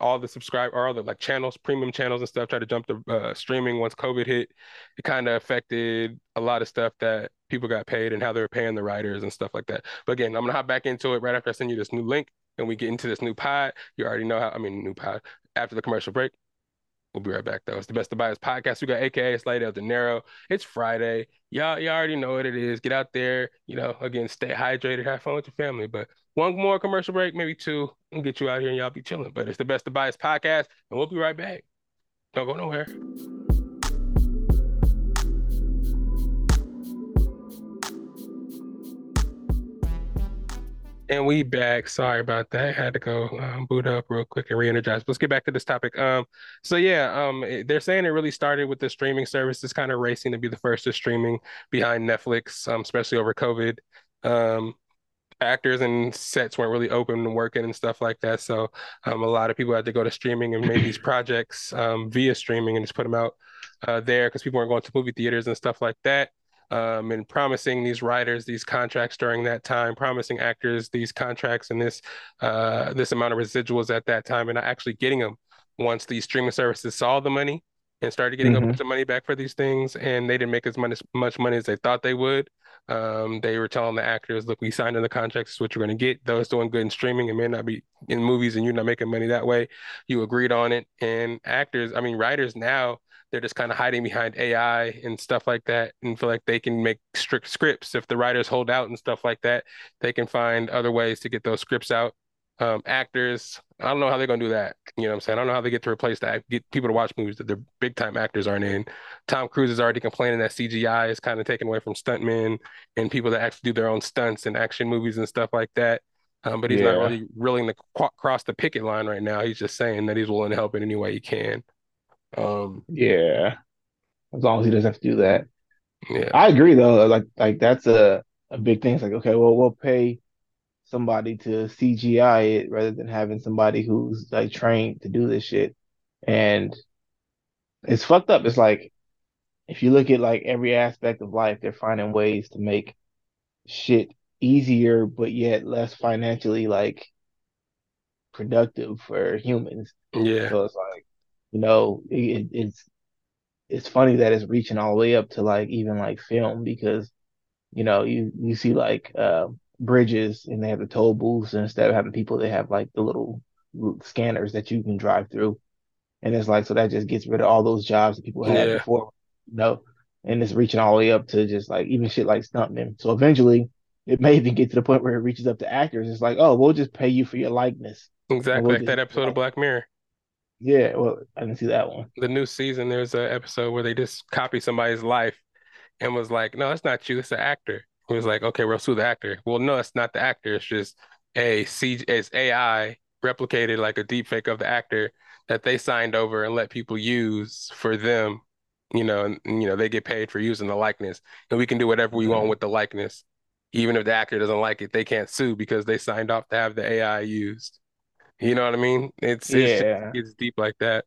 all the subscribe or all the like channels, premium channels and stuff, try to jump to uh, streaming once COVID hit. It kind of affected a lot of stuff that people got paid and how they were paying the writers and stuff like that. But again, I'm gonna hop back into it right after I send you this new link and we get into this new pod. You already know how, I mean, new pod after the commercial break. We'll be right back though. It's the Best of Bias podcast. We got AKA Slade Dinero. It's Friday. Y'all, y'all already know what it is. Get out there, you know, again, stay hydrated, have fun with your family. But one more commercial break, maybe two, and get you out here and y'all be chilling. But it's the Best of Bias podcast, and we'll be right back. Don't go nowhere. And we back. Sorry about that. Had to go um, boot up real quick and re-energize. Let's get back to this topic. Um, so yeah, um, they're saying it really started with the streaming services kind of racing to be the first to streaming behind Netflix, um, especially over COVID. Um, actors and sets weren't really open and working and stuff like that. So um, a lot of people had to go to streaming and made these (clears throat) projects um, via streaming and just put them out uh, there because people weren't going to movie theaters and stuff like that. Um, and promising these writers these contracts during that time, promising actors these contracts and this uh, this amount of residuals at that time, and not actually getting them once these streaming services saw the money and started getting a Mhm. bunch of money back for these things, and they didn't make as much much money as they thought they would. Um, they were telling the actors, look, we signed in the contracts, this is what you're going to get. Those doing good in streaming and may not be in movies and you're not making money that way. You agreed on it. And actors, I mean, writers now, they're just kind of hiding behind AI and stuff like that and feel like they can make strict scripts. If the writers hold out and stuff like that, they can find other ways to get those scripts out. Um, actors, I don't know how they're going to do that. You know what I'm saying? I don't know how they get to replace that, get people to watch movies that their big time actors aren't in. Tom Cruise is already complaining that CGI is kind of taken away from stuntmen and people that actually do their own stunts and action movies and stuff like that. Um, but he's not Yeah. really willing to qu cross the picket line right now. He's just saying that he's willing to help in any way he can. Um, Yeah. As long as he doesn't have to do that. yeah, I agree though. Like like that's a a big thing. It's like, okay, well, we'll pay somebody to CGI it rather than having somebody who's like trained to do this shit. And it's fucked up. It's like if you look at like every aspect of life, they're finding ways to make shit easier, but yet less financially like productive for humans. yeah, So it's like, you know, it, it's it's funny that it's reaching all the way up to like even like film because you know you you see like uh, bridges and they have the toll booths and instead of having people they have like the little scanners that you can drive through. And it's like so that just gets rid of all those jobs that people had Yeah. before you know? And it's reaching all the way up to just like even shit like stuntmen so eventually it may even get to the point where it reaches up to actors. It's like oh we'll just pay you for your likeness. Exactly we'll like that just- episode of Black Mirror. yeah well I didn't see that one. The new season, there's an episode where they just copy somebody's life and was like, no, it's not you, it's an actor. It was like, okay, we'll sue the actor. Well, no, it's not the actor. It's just a C it's AI replicated like a deep fake of the actor that they signed over and let people use for them, you know, and, you know, they get paid for using the likeness. And we can do whatever we want Mhm. with the likeness. even if the actor doesn't like it, they can't sue because they signed off to have the AI used. You know what I mean? It's it's just, Yeah, it's deep like that.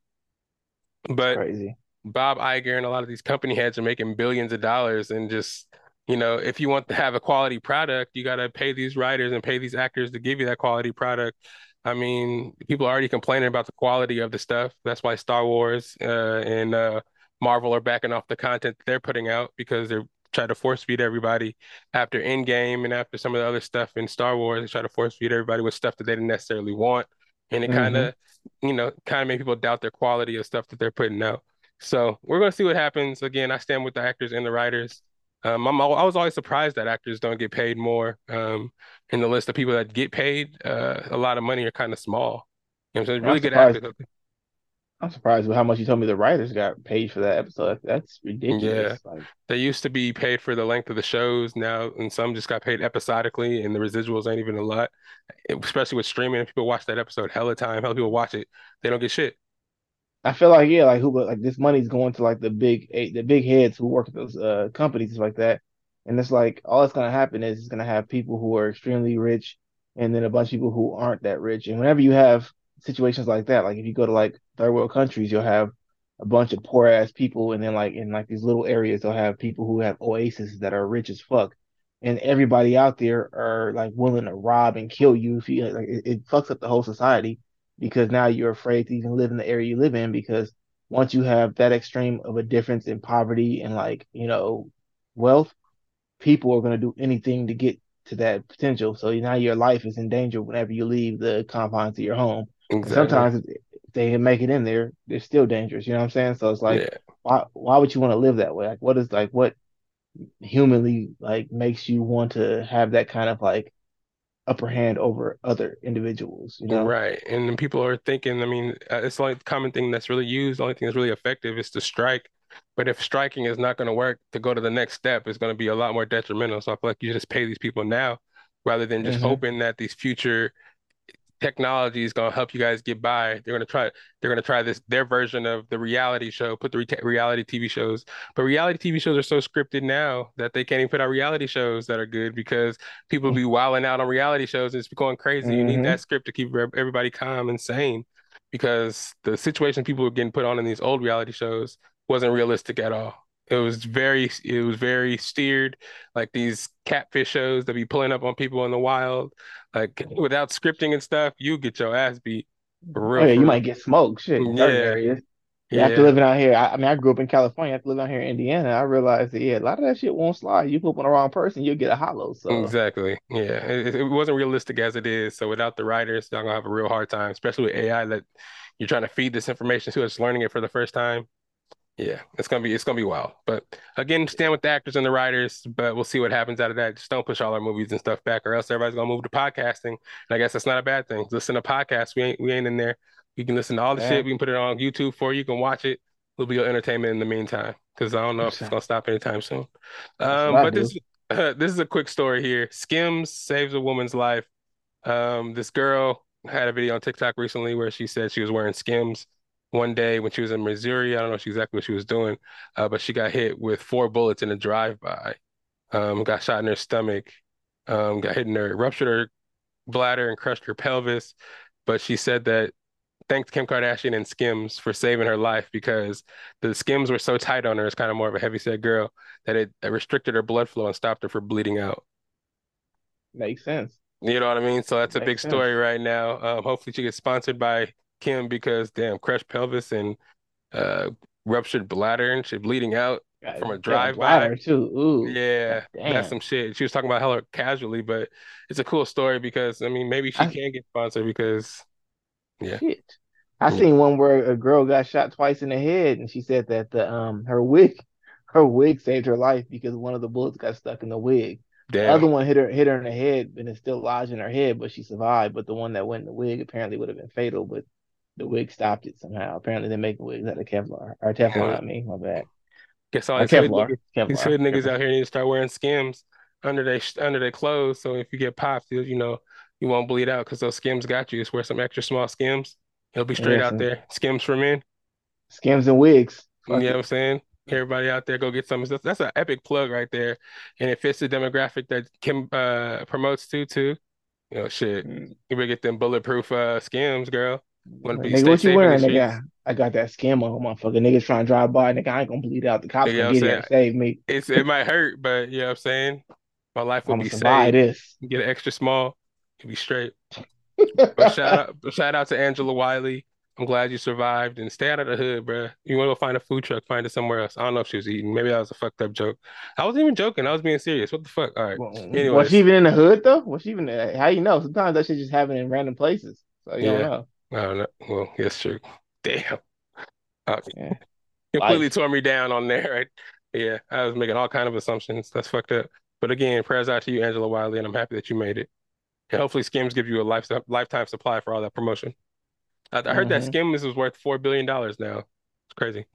But crazy. Bob Iger and a lot of these company heads are making billions of dollars and just, you know, if you want to have a quality product, you got to pay these writers and pay these actors to give you that quality product. I mean, people are already complaining about the quality of the stuff. That's why Star Wars uh, and uh, Marvel are backing off the content they're putting out because they're trying to force feed everybody after Endgame and after some of the other stuff in Star Wars. They try to force feed everybody with stuff that they didn't necessarily want, and it kind hmm of, you know, kind of made people doubt their quality of stuff that they're putting out. So we're gonna see what happens. Again, I stand with the actors and the writers. Um, I'm I was always surprised that actors don't get paid more. Um, in the list of people that get paid, uh, a lot of money are kind of small. You know what I'm? I'm Really good surprised. actors. I'm surprised with how much you told me the writers got paid for that episode. That's Yeah, ridiculous. Like, they used to be paid for the length of the shows now, and some just got paid episodically, and the residuals ain't even a lot. Especially with streaming, if people watch that episode hella time, hella people watch it, they don't get shit. I feel like yeah, like who, but like this money's going to like the big eight, the big heads who work at those uh companies like that, and it's like all that's gonna happen is it's gonna have people who are extremely rich, and then a bunch of people who aren't that rich. And whenever you have situations like that, like if you go to like third world countries, you'll have a bunch of poor ass people, and then like in like these little areas, they'll have people who have oases that are rich as fuck, and everybody out there are like willing to rob and kill you if you like it, it fucks up the whole society because now you're afraid to even live in the area you live in because once you have that extreme of a difference in poverty and like you know wealth people are going to do anything to get to that potential so now your life is in danger whenever you leave the confines of your home Exactly. sometimes if they make it in there they're still dangerous you know what i'm saying so it's like Yeah. why why would you want to live that way like what is like what humanly like makes you want to have that kind of like upper hand over other individuals you know Right. And people are thinking, I mean, uh, it's like the common thing that's really used. The only thing that's really effective is to strike. But if striking is not going to work to go to the next step, it's going to be a lot more detrimental. So I feel like you just pay these people now rather than just hmm hoping that these future technology is going to help you guys get by. They're going to try they're going to try this their version of the reality show, put the re reality TV shows. But reality TV shows are so scripted now that they can't even put out reality shows that are good because people be wilding out on reality shows and it's going crazy. You need hmm that script to keep everybody calm and sane because the situation people were getting put on in these old reality shows wasn't realistic at all. It was very, it was very steered, like these catfish shows that be pulling up on people in the wild like without scripting and stuff, you get your ass beat Oh real, yeah, you might get smoked. Shit, in Yeah, areas. Yeah, after yeah, living out here, I, I mean, I grew up in California. After living out here in Indiana, I realized that yeah, a lot of that shit won't slide. You poop on the wrong person, you'll get a hollow. So exactly. Yeah, it, it wasn't realistic as it is. So without the writers, y'all gonna have a real hard time, especially with AI that you're trying to feed this information to us, learning it for the first time. Yeah, it's gonna be it's gonna be wild. But again, stand with the actors and the writers, but we'll see what happens out of that. Just don't push all our movies and stuff back, or else everybody's gonna move to podcasting. And I guess that's not a bad thing. Listen to podcasts. We ain't we ain't in there. We can listen to all the shit. We can put it on YouTube for you. You can watch it. It'll be your entertainment in the meantime. Because I don't know if it's gonna stop anytime soon. Um, but this uh, (clears throat) this is a quick story here. Skims saves a woman's life. Um, this girl had a video on TikTok recently where she said she was wearing Skims one day when she was in Missouri. I don't know exactly what she was doing, uh, but she got hit with four bullets in a drive-by. Um, got shot in her stomach, um, got hit in her, ruptured her bladder and crushed her pelvis. But she said that thanked Kim Kardashian and Skims for saving her life because the Skims were so tight on her, it's kind of more of a heavy-set girl, that it, it restricted her blood flow and stopped her from bleeding out. Makes sense. You know what I mean? So that's a big sense. story right now. Um, hopefully she gets sponsored by Kim because damn, crushed pelvis and uh ruptured bladder and shit bleeding out Got, from a drive-by. bladder too. Ooh, God Yeah, that's some shit. She was talking about hella casually, but it's a cool story because I mean maybe she I can get sponsored because yeah, shit. I yeah. seen one where a girl got shot twice in the head, and she said that the um her wig, her wig saved her life because one of the bullets got stuck in the wig. The other one hit her hit her in the head, and it's still lodged in her head, but she survived. But the one that went in the wig apparently would have been fatal, but the wig stopped it somehow. Apparently they make wigs out of Kevlar or Teflon. Damn. I mean, my bad. Guess all these hood Kevlar. niggas, these hood niggas out here need to start wearing skims under their under their clothes. So if you get popped, you, you know you won't bleed out because those skims got you. Just wear some extra small skims. You'll be straight Yeah, out there. Skims for men. skims and wigs. You know what. I'm saying? Everybody out there, go get some. That's, that's an epic plug right there, and it fits the demographic that Kim uh promotes to too. You know, shit. Mm. You better get them bulletproof uh skims, girl. Want to be Nigga, what you wearing, nigga? I got that scam on, motherfucker. Niggas trying to drive by, nigga. I ain't gonna bleed out. The cops gonna get and save me. It's it might hurt, but you know what I'm saying. My life will I'm be saved. this. Get an extra small, be straight. But (laughs) shout out, but shout out to Angela Wiley. I'm glad you survived and stay out of the hood, bro. You want to go find a food truck, find it somewhere else. I don't know if she was eating. Maybe that was a fucked up joke. I wasn't even joking. I was being serious. What the fuck? All right. Well, Was she even in the hood though? Was she even? Uh, how you know? Sometimes that shit just happen in random places, so you Yeah. don't know. I don't. Well, yes, true. Damn. Okay. Yeah. Completely Life. tore me down on there, right? Yeah, I was making all kind of assumptions. That's fucked up. But again, prayers out to you, Angela Wiley, and I'm happy that you made it. And hopefully Skims give you a life, lifetime supply for all that promotion. I, I heard that Mhm. Skims is worth four billion dollars now. It's crazy.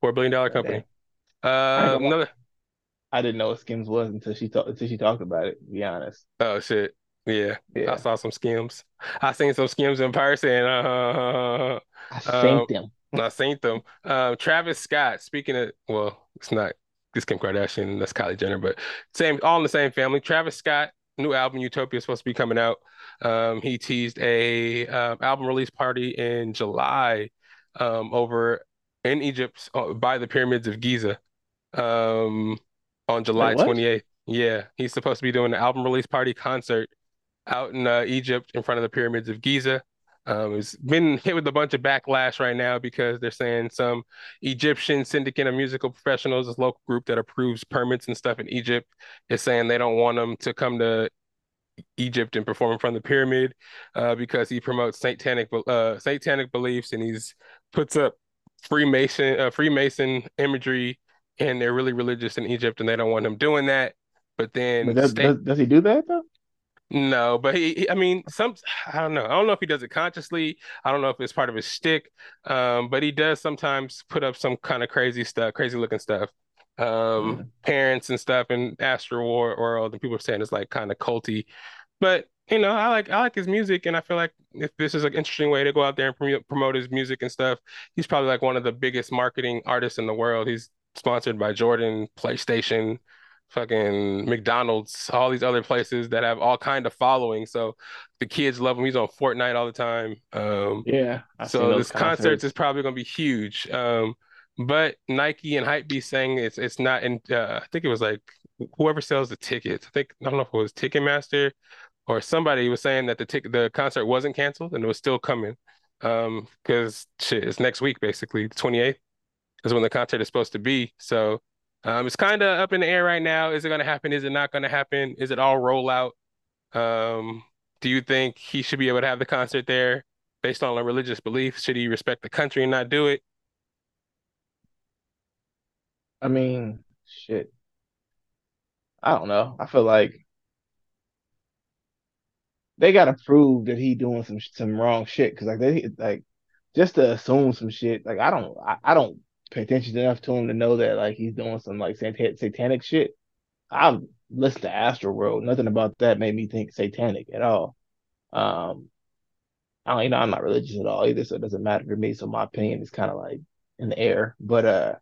Four billion dollar company. I Uh, ain't gonna lie. another. I didn't know what Skims was until she talked until she talked about it. To be honest. Oh shit. Yeah, I saw some Skims. I seen some Skims in person. (laughs) Uh, I um, synced them. I seen them. Um, Travis Scott. Speaking of, well, it's not this Kim Kardashian. That's Kylie Jenner, but same, all in the same family. Travis Scott, new album Utopia is supposed to be coming out. Um, he teased a um, album release party in July um, over in Egypt uh, by the pyramids of Giza um, on July Wait, 28th. Yeah, he's supposed to be doing an album release party concert out in uh, Egypt in front of the pyramids of Giza. Um, it's been hit with a bunch of backlash right now because they're saying some Egyptian syndicate of musical professionals, this local group that approves permits and stuff in Egypt, is saying they don't want them to come to Egypt and perform in front of the pyramid uh, because he promotes satanic uh, satanic beliefs and he's puts up Freemason uh, Freemason imagery and they're really religious in Egypt and they don't want him doing that. But then But does, state does does he do that though? No, but he, he- I mean, some, I don't know. I don't know if he does it consciously. I don't know if it's part of his shtick. Um, but he does sometimes put up some kind of crazy stuff, crazy looking stuff. Um, Mm. parents and stuff in Astro War World, and people are saying it's like kind of culty. But you know, I like I like his music, and I feel like if this is an interesting way to go out there and promote promote his music and stuff, he's probably like one of the biggest marketing artists in the world. He's sponsored by Jordan, PlayStation, fucking McDonald's, all these other places that have all kind of following. So the kids love him. He's on Fortnite all the time. Um, Yeah, I've so this concerts concerts. is probably going to be huge. Um, but Nike and Hypebeast saying it's it's not in. Uh, I think it was like whoever sells the tickets. I think I don't know if it was Ticketmaster or somebody was saying that the ticket the concert wasn't canceled and it was still coming. Um, because shit, it's next week basically, the 28th is when the concert is supposed to be. So um, it's kind of up in the air right now. Is it going to happen? Is it not going to happen? Is it all rollout? Um, do you think he should be able to have the concert there based on a religious belief? Should he respect the country and not do it? I mean, shit. I don't know. I feel like they gotta prove that he doing some some wrong shit because like they like just to assume some shit. Like I don't I, I don't pay attention enough to him to know that like he's doing some like satan- satanic shit. I listen to Astro World. Nothing about that made me think satanic at all. Um, I don't, you know, I'm not religious at all either, so it doesn't matter to me. So my opinion is kind of like in the air. But uh,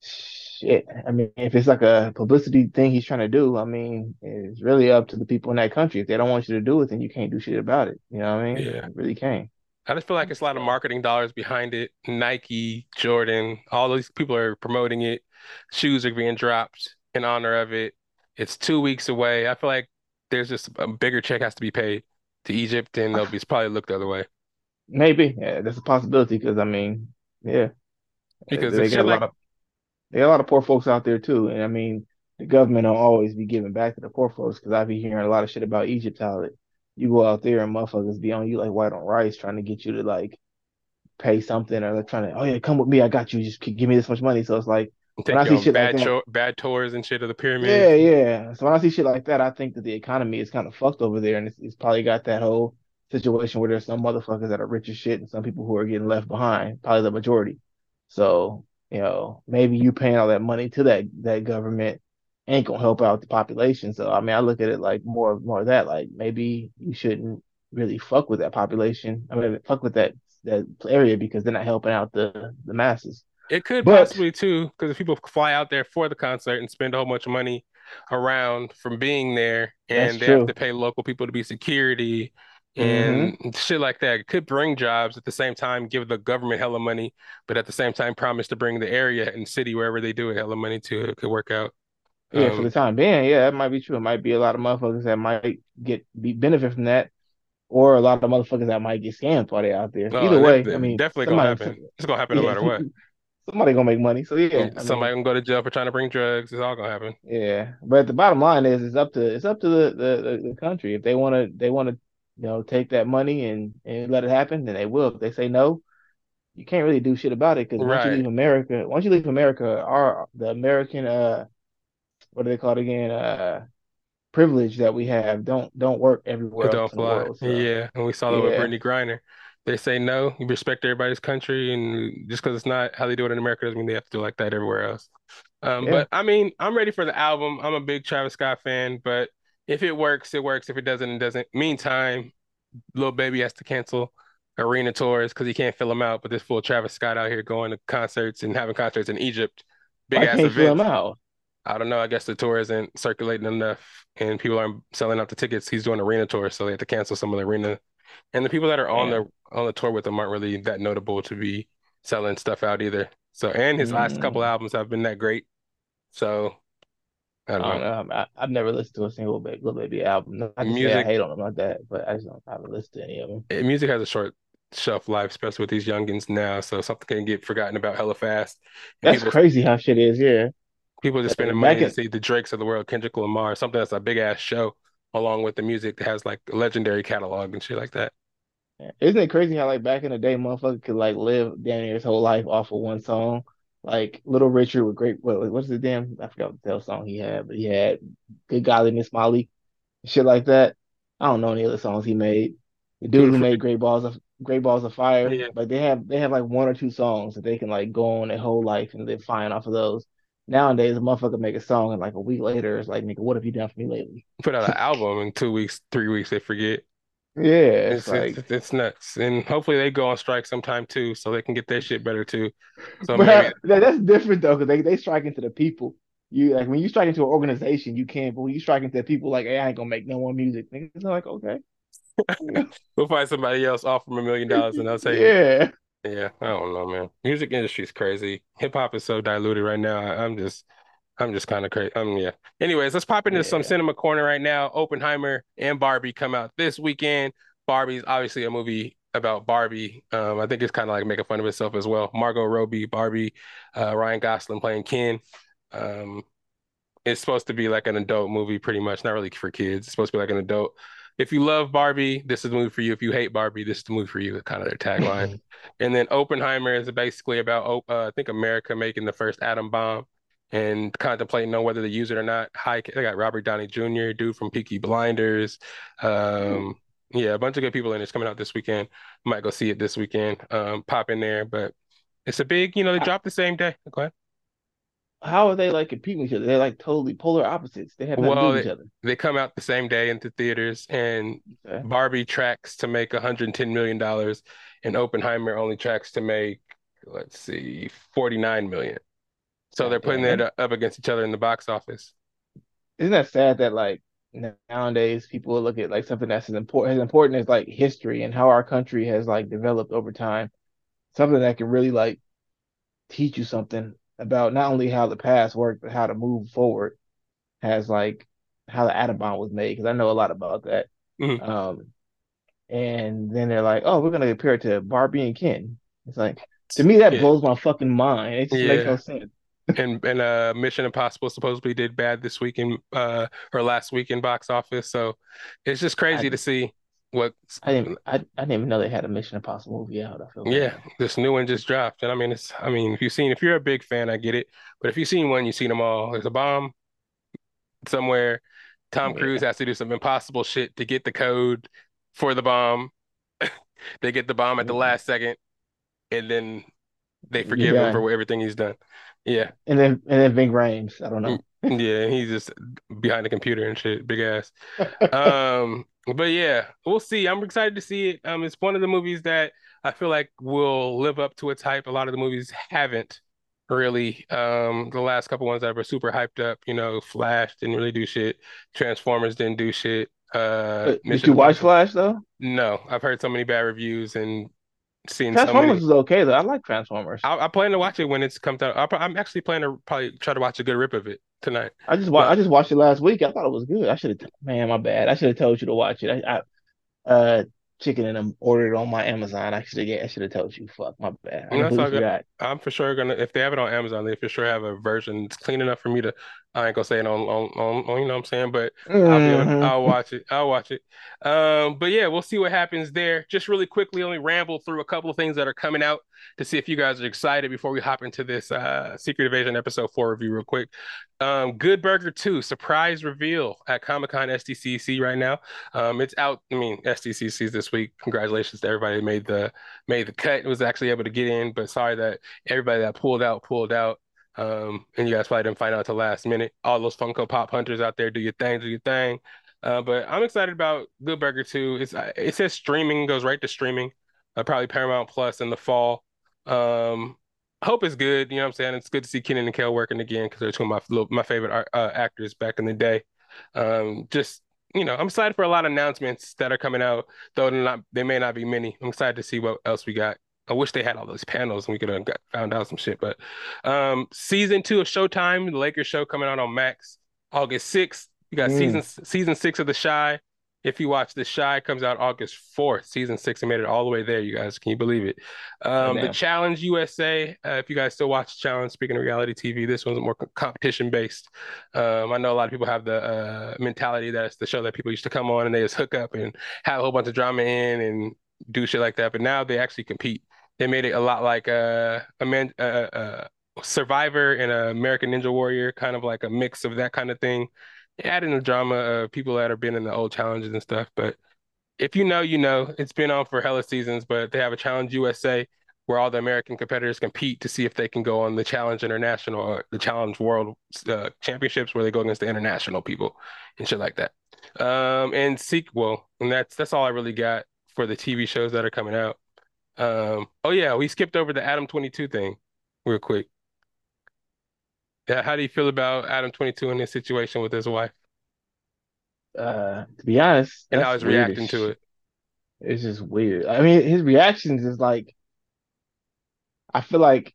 shit. I mean, if it's like a publicity thing he's trying to do, I mean, it's really up to the people in that country. If they don't want you to do it, then you can't do shit about it. You know what I mean? Yeah. You really can't. I just feel like it's a lot of marketing dollars behind it. Nike, Jordan, all these people are promoting it. Shoes are being dropped in honor of it. It's two weeks away. I feel like there's just a bigger check has to be paid to Egypt, and they'll (sighs) be probably look the other way Maybe, yeah, that's a possibility. Because I mean, yeah, because they got a like lot of they got a lot of poor folks out there too. And I mean, the government will always be giving back to the poor folks. Because I be hearing a lot of shit about Egypt, how it, you go out there and motherfuckers be on you like white on rice, trying to get you to like pay something or they're trying to, oh yeah, come with me, I got you, just give me this much money. So it's like. take I see shit like bad that- cho- bad tours and shit of the pyramid Yeah, yeah. So when I see shit like that, I think that the economy is kind of fucked over there, and it's, it's probably got that whole situation where there's some motherfuckers that are rich as shit and some people who are getting left behind, probably the majority. So, you know, maybe you paying all that money to that that government ain't gonna help out the population. So I mean, I look at it like more more of that, like maybe you shouldn't really fuck with that population. I mean, fuck with that that area because they're not helping out the the masses. It could But possibly too, because if people fly out there for the concert and spend a whole bunch of money around from being there, and they have to pay local people to be security hmm and shit like that. It could bring jobs at the same time, give the government hella money, but at the same time promise to bring the area and city wherever they do it hella money too. It could work out. Yeah, for Um, the time being, yeah, that might be true. It might be a lot of motherfuckers that might get be benefit from that, or a lot of motherfuckers that might get scammed while they're out there. Either oh, that, way, I mean, definitely gonna happen. (laughs) It's gonna happen no matter what. (laughs) somebody gonna make money. So yeah, I Somebody mean, can go to jail for trying to bring drugs. It's all gonna happen. yeah. But the bottom line is, it's up to it's up to the the, the, country. If they want to they want to you know take that money and and let it happen, then they will. If they say no, you can't really do shit about it because once you leave America, once you leave America, our the American uh what do they call it again? Uh privilege that we have don't don't work everywhere else don't fly. world. So Yeah, and we saw that with Brittney Griner. They say no, you respect everybody's country, and just because it's not how they do it in America doesn't mean they have to do it like that everywhere else. Um, yeah. but I mean, I'm ready for the album. I'm a big Travis Scott fan, but if it works, it works. If it doesn't, it doesn't. Meantime, Lil Baby has to cancel arena tours because he can't fill them out. But this full Travis Scott out here going to concerts and having concerts in Egypt, big Why ass can't fill them out? I don't know. I guess the tour isn't circulating enough and people aren't selling out the tickets. He's doing arena tours, so they have to cancel some of the arena. And the people that are on the on the tour with him aren't really that notable to be selling stuff out either. So, and his last couple Mm, albums have been that great. So, I don't I know. I, I've never listened to a single Big Lil Baby album. Not to say I Music hate on them like that, but I just don't I haven't listened to any of them. eh, music has a short shelf life, especially with these youngins now. So something can get forgotten about hella fast. And That's people crazy how shit is. Yeah, people just spending money to see the Drakes of the world, Kendrick Lamar, something that's a big ass show, along with the music that has like a legendary catalog and shit like that. Isn't it crazy how like back in the day, motherfucker could like live damn near his whole life off of one song? Like Little Richard with great what what's the damn I forgot what the hell song he had, but he had Good Golly Miss Molly, shit like that. I don't know any other songs he made. The dude Who who made? Great Balls of Great Balls of Fire, Yeah, like they have they have like one or two songs that they can like go on their whole life and live fine off of those. Nowadays, a motherfucker make a song and like a week later, it's like, nigga, what have you done for me lately? put out an album in two weeks, three weeks, they forget. Yeah, it's It's it's like, it's nuts. And hopefully they go on strike sometime too, so they can get their shit better too. So maybe that, that's different though, because they, they strike into the people. You like when you strike into an organization, you can't. but when you strike into people, like, hey, I ain't gonna make no more music. Niggas are like, okay, (laughs) we'll find somebody else, offer them a million dollars, and they'll (laughs) say, yeah, yeah, I don't know, man. Music industry's crazy. Hip hop is so diluted right now. I, I'm just I'm just kind of crazy. Um, yeah. Anyways, let's pop into some cinema corner right now. Oppenheimer and Barbie come out this weekend. Barbie's obviously a movie about Barbie. Um, I think it's kind of like making fun of itself as well. Margot Robbie, Barbie, uh, Ryan Gosling playing Ken. Um, it's supposed to be like an adult movie, pretty much. Not really for kids. It's supposed to be like an adult. If you love Barbie, this is the movie for you. If you hate Barbie, this is the movie for you. Kind of their tagline. (laughs) And then Oppenheimer is basically about, uh, I think, America making the first atom bomb and contemplating on whether to use it or not. Hi, they got Robert Downey Jr., dude from Peaky Blinders. Um, yeah, a bunch of good people in it. It's coming out this weekend. Might go see it this weekend. Um, pop in there, but it's a big, you know, they dropped the same day. Go ahead. How are they like competing with each other? They're like totally polar opposites. They have nothing to do Well, they, each other. they come out the same day into theaters, and Okay. Barbie tracks to make 110 million dollars, and Oppenheimer only tracks to make, let's see, 49 million. So they're putting it that up against each other in the box office. isn't that sad that like nowadays people look at like something that's as important as important as like history and how our country has like developed over time, something that can really like teach you something about not only how the past worked, but how to move forward, has like how the atom bomb was made, because I know a lot about that. Mhm. Um, and then they're like, oh, we're gonna compare it to Barbie and Ken. It's like to me that Yeah, blows my fucking mind. It just makes no sense. And and uh Mission Impossible supposedly did bad this week in uh or last week in box office. So it's just crazy I to see what I didn't I, I didn't even know they had a Mission Impossible movie out. I feel yeah, bad. this new one just dropped. And I mean it's I mean if you've seen if you're a big fan, I get it. But if you've seen one, you've seen them all. There's a bomb somewhere. Tom Cruise has to do some impossible shit to get the code for the bomb. (laughs) They get the bomb at the last second, and then they forgive him for everything he's done. Yeah. And then and then Ving Rhames. I don't Mm, know. Yeah, he's just behind the computer and shit, big ass. (laughs) Um, but yeah, we'll see. I'm excited to see it. Um, it's one of the movies that I feel like will live up to its hype. A lot of the movies haven't. really. Um, the last couple ones that were super hyped up, you know, Flash didn't really do shit. Transformers didn't do shit. Uh, did you watch Flash though? No, I've heard so many bad reviews and seen so Transformers many. is okay though. I like Transformers. I, I plan to watch it when it's comes out. I'll, I'm actually planning to probably try to watch a good rip of it tonight. I just wa I just watched it last week. I thought it was good. I should have, man, my bad. I should have told you to watch it. I, I uh chicken and I'm ordered on my Amazon. I should have, yeah, I should have told you. Fuck, my bad. I you know, it's all completely good. forgot. I'm for sure gonna if they have it on Amazon, they for sure have a version. It's clean enough for me to. I ain't gonna say it on on, on, on you know what I'm saying, but I'll be hmm I'll watch it. I'll watch it. Um, but yeah, we'll see what happens there. Just really quickly, only ramble through a couple of things that are coming out to see if you guys are excited before we hop into this uh Secret Invasion episode four review real quick. Um, Good Burger 2 surprise reveal at Comic-Con SDCC right now. Um, it's out. I mean, SDCC's this week. Congratulations to everybody that made the made the cut. Was actually able to get in, but sorry that everybody that pulled out pulled out. Um, and you guys probably didn't find out till last minute. All those Funko Pop hunters out there, do your thing, do your thing. Uh, but I'm excited about Good Burger 2. It's it says streaming, goes right to streaming. Uh, probably Paramount Plus in the fall. Um, hope it's good. You know what I'm saying? It's good to see Kenan and Kel working again because they're two of my my favorite uh, actors back in the day. Um, just you know, I'm excited for a lot of announcements that are coming out, though not they may not be many. I'm excited to see what else we got. I wish they had all those panels and we could have got, found out some shit. But um, season two of Showtime, the Lakers show coming out on Max August 6th. You got season Mm, season six of The Chi. If you watch The Chi, comes out August 4th. Season six, I made it all the way there, you guys. Can you believe it? Um, the. Challenge USA. Uh, if you guys still watch Challenge, speaking of reality TV, this one's more competition based. Um, I know a lot of people have the uh, mentality that it's the show that people used to come on and they just hook up and have a whole bunch of drama in and do shit like that. But now they actually compete. They made it a lot like uh, a man, a, uh, Survivor and a American Ninja Warrior, kind of like a mix of that kind of thing. Adding the drama of people that have been in the old challenges and stuff. But if you know, you know, it's been on for hella seasons, but they have a Challenge USA where all the American competitors compete to see if they can go on the Challenge International or the Challenge World uh, Championships where they go against the international people and shit like that. Um, and sequel, and that's that's all I really got for the TV shows that are coming out. Um, oh yeah, we skipped over the Adam 22 thing real quick. Yeah, how do you feel about Adam 22 in this situation with his wife Uh, to be honest, and how he's reacting to it? It's just weird. I mean, his reactions is like, I feel like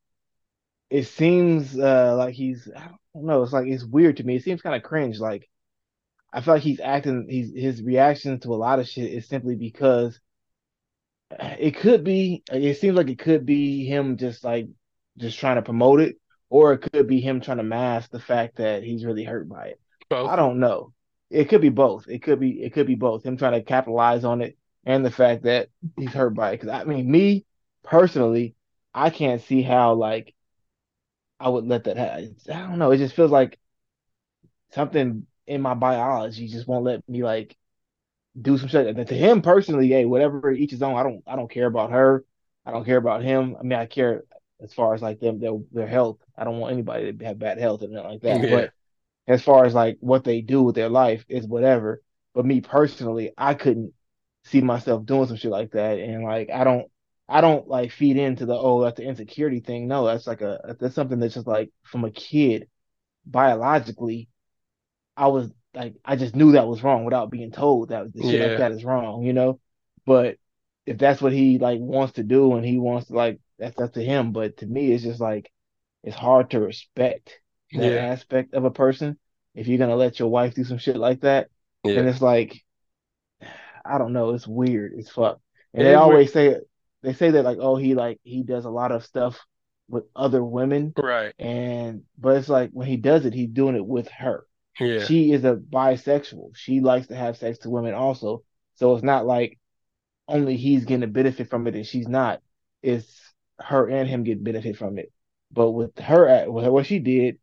it seems uh like he's, I don't know, it's like it's weird to me. It seems kind of cringe. Like I feel like he's acting, he's his reaction to a lot of shit is simply because it could be, it seems like it could be him just like just trying to promote it, or it could be him trying to mask the fact that he's really hurt by it. I don't know. It could be both. It could be it could be both. Him trying to capitalize on it and the fact that he's hurt by it. Because I mean, me personally, I can't see how like I would let that happen. I don't know. It just feels like something in my biology just won't let me like do some shit. And to him personally, hey, whatever each his own. I don't I don't care about her. I don't care about him. I mean, I care as far as like them their their health. I don't want anybody to have bad health and nothing like that. Yeah. But as far as like what they do with their life is whatever. But me personally, I couldn't see myself doing some shit like that. And like I don't I don't like feed into the oh that's the insecurity thing. No, that's like a that's something that's just like from a kid biologically. I was like I just knew that was wrong without being told that the shit like that is wrong, you know. But if that's what he like wants to do and he wants to like that's up to him. But to me, it's just like it's hard to respect that Yeah. aspect of a person if you're gonna let your wife do some shit like that. And it's like I don't know, it's weird as fuck. And It they is weird. always say they say that like oh he like he does a lot of stuff with other women Right. and but it's like when he does it he's doing it with her. Yeah. She is a bisexual. She likes to have sex to women also. So it's not like only he's getting a benefit from it and she's not. It's her and him get benefit from it. But with her, with what she did,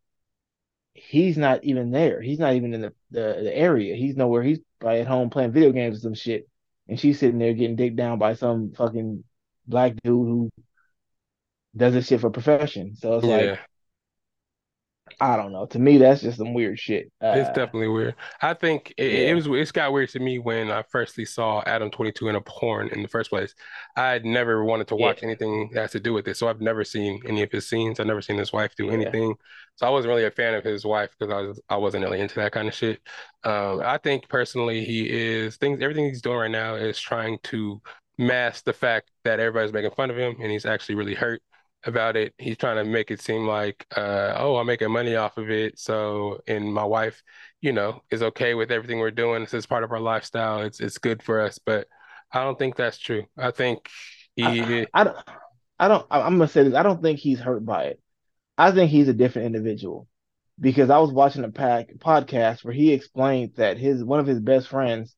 he's not even there. He's not even in the, the, the area. He's nowhere. He's probably at home playing video games or some shit. And she's sitting there getting dicked down by some fucking black dude who does this shit for profession. So it's like, Yeah. I don't know. To me, that's just some weird shit. It's Uh, definitely weird. I think it, it yeah, was it's got weird to me when I firstly saw Adam 22 in a porn in the first place. I had never wanted to watch yeah, anything that has to do with it, so I've never seen any of his scenes. I've never seen his wife do yeah. anything. So I wasn't really a fan of his wife because I was I wasn't really into that kind of shit. Um, I think personally he is things everything he's doing right now is trying to mask the fact that everybody's making fun of him and he's actually really hurt about it. He's trying to make it seem like, uh, oh, I'm making money off of it. So, and my wife, you know, is okay with everything we're doing. This is part of our lifestyle. It's it's good for us. But I don't think that's true. I think I, he, I don't, I don't. I'm gonna say this. I don't think he's hurt by it. I think he's a different individual because I was watching a pack podcast where he explained that his one of his best friends,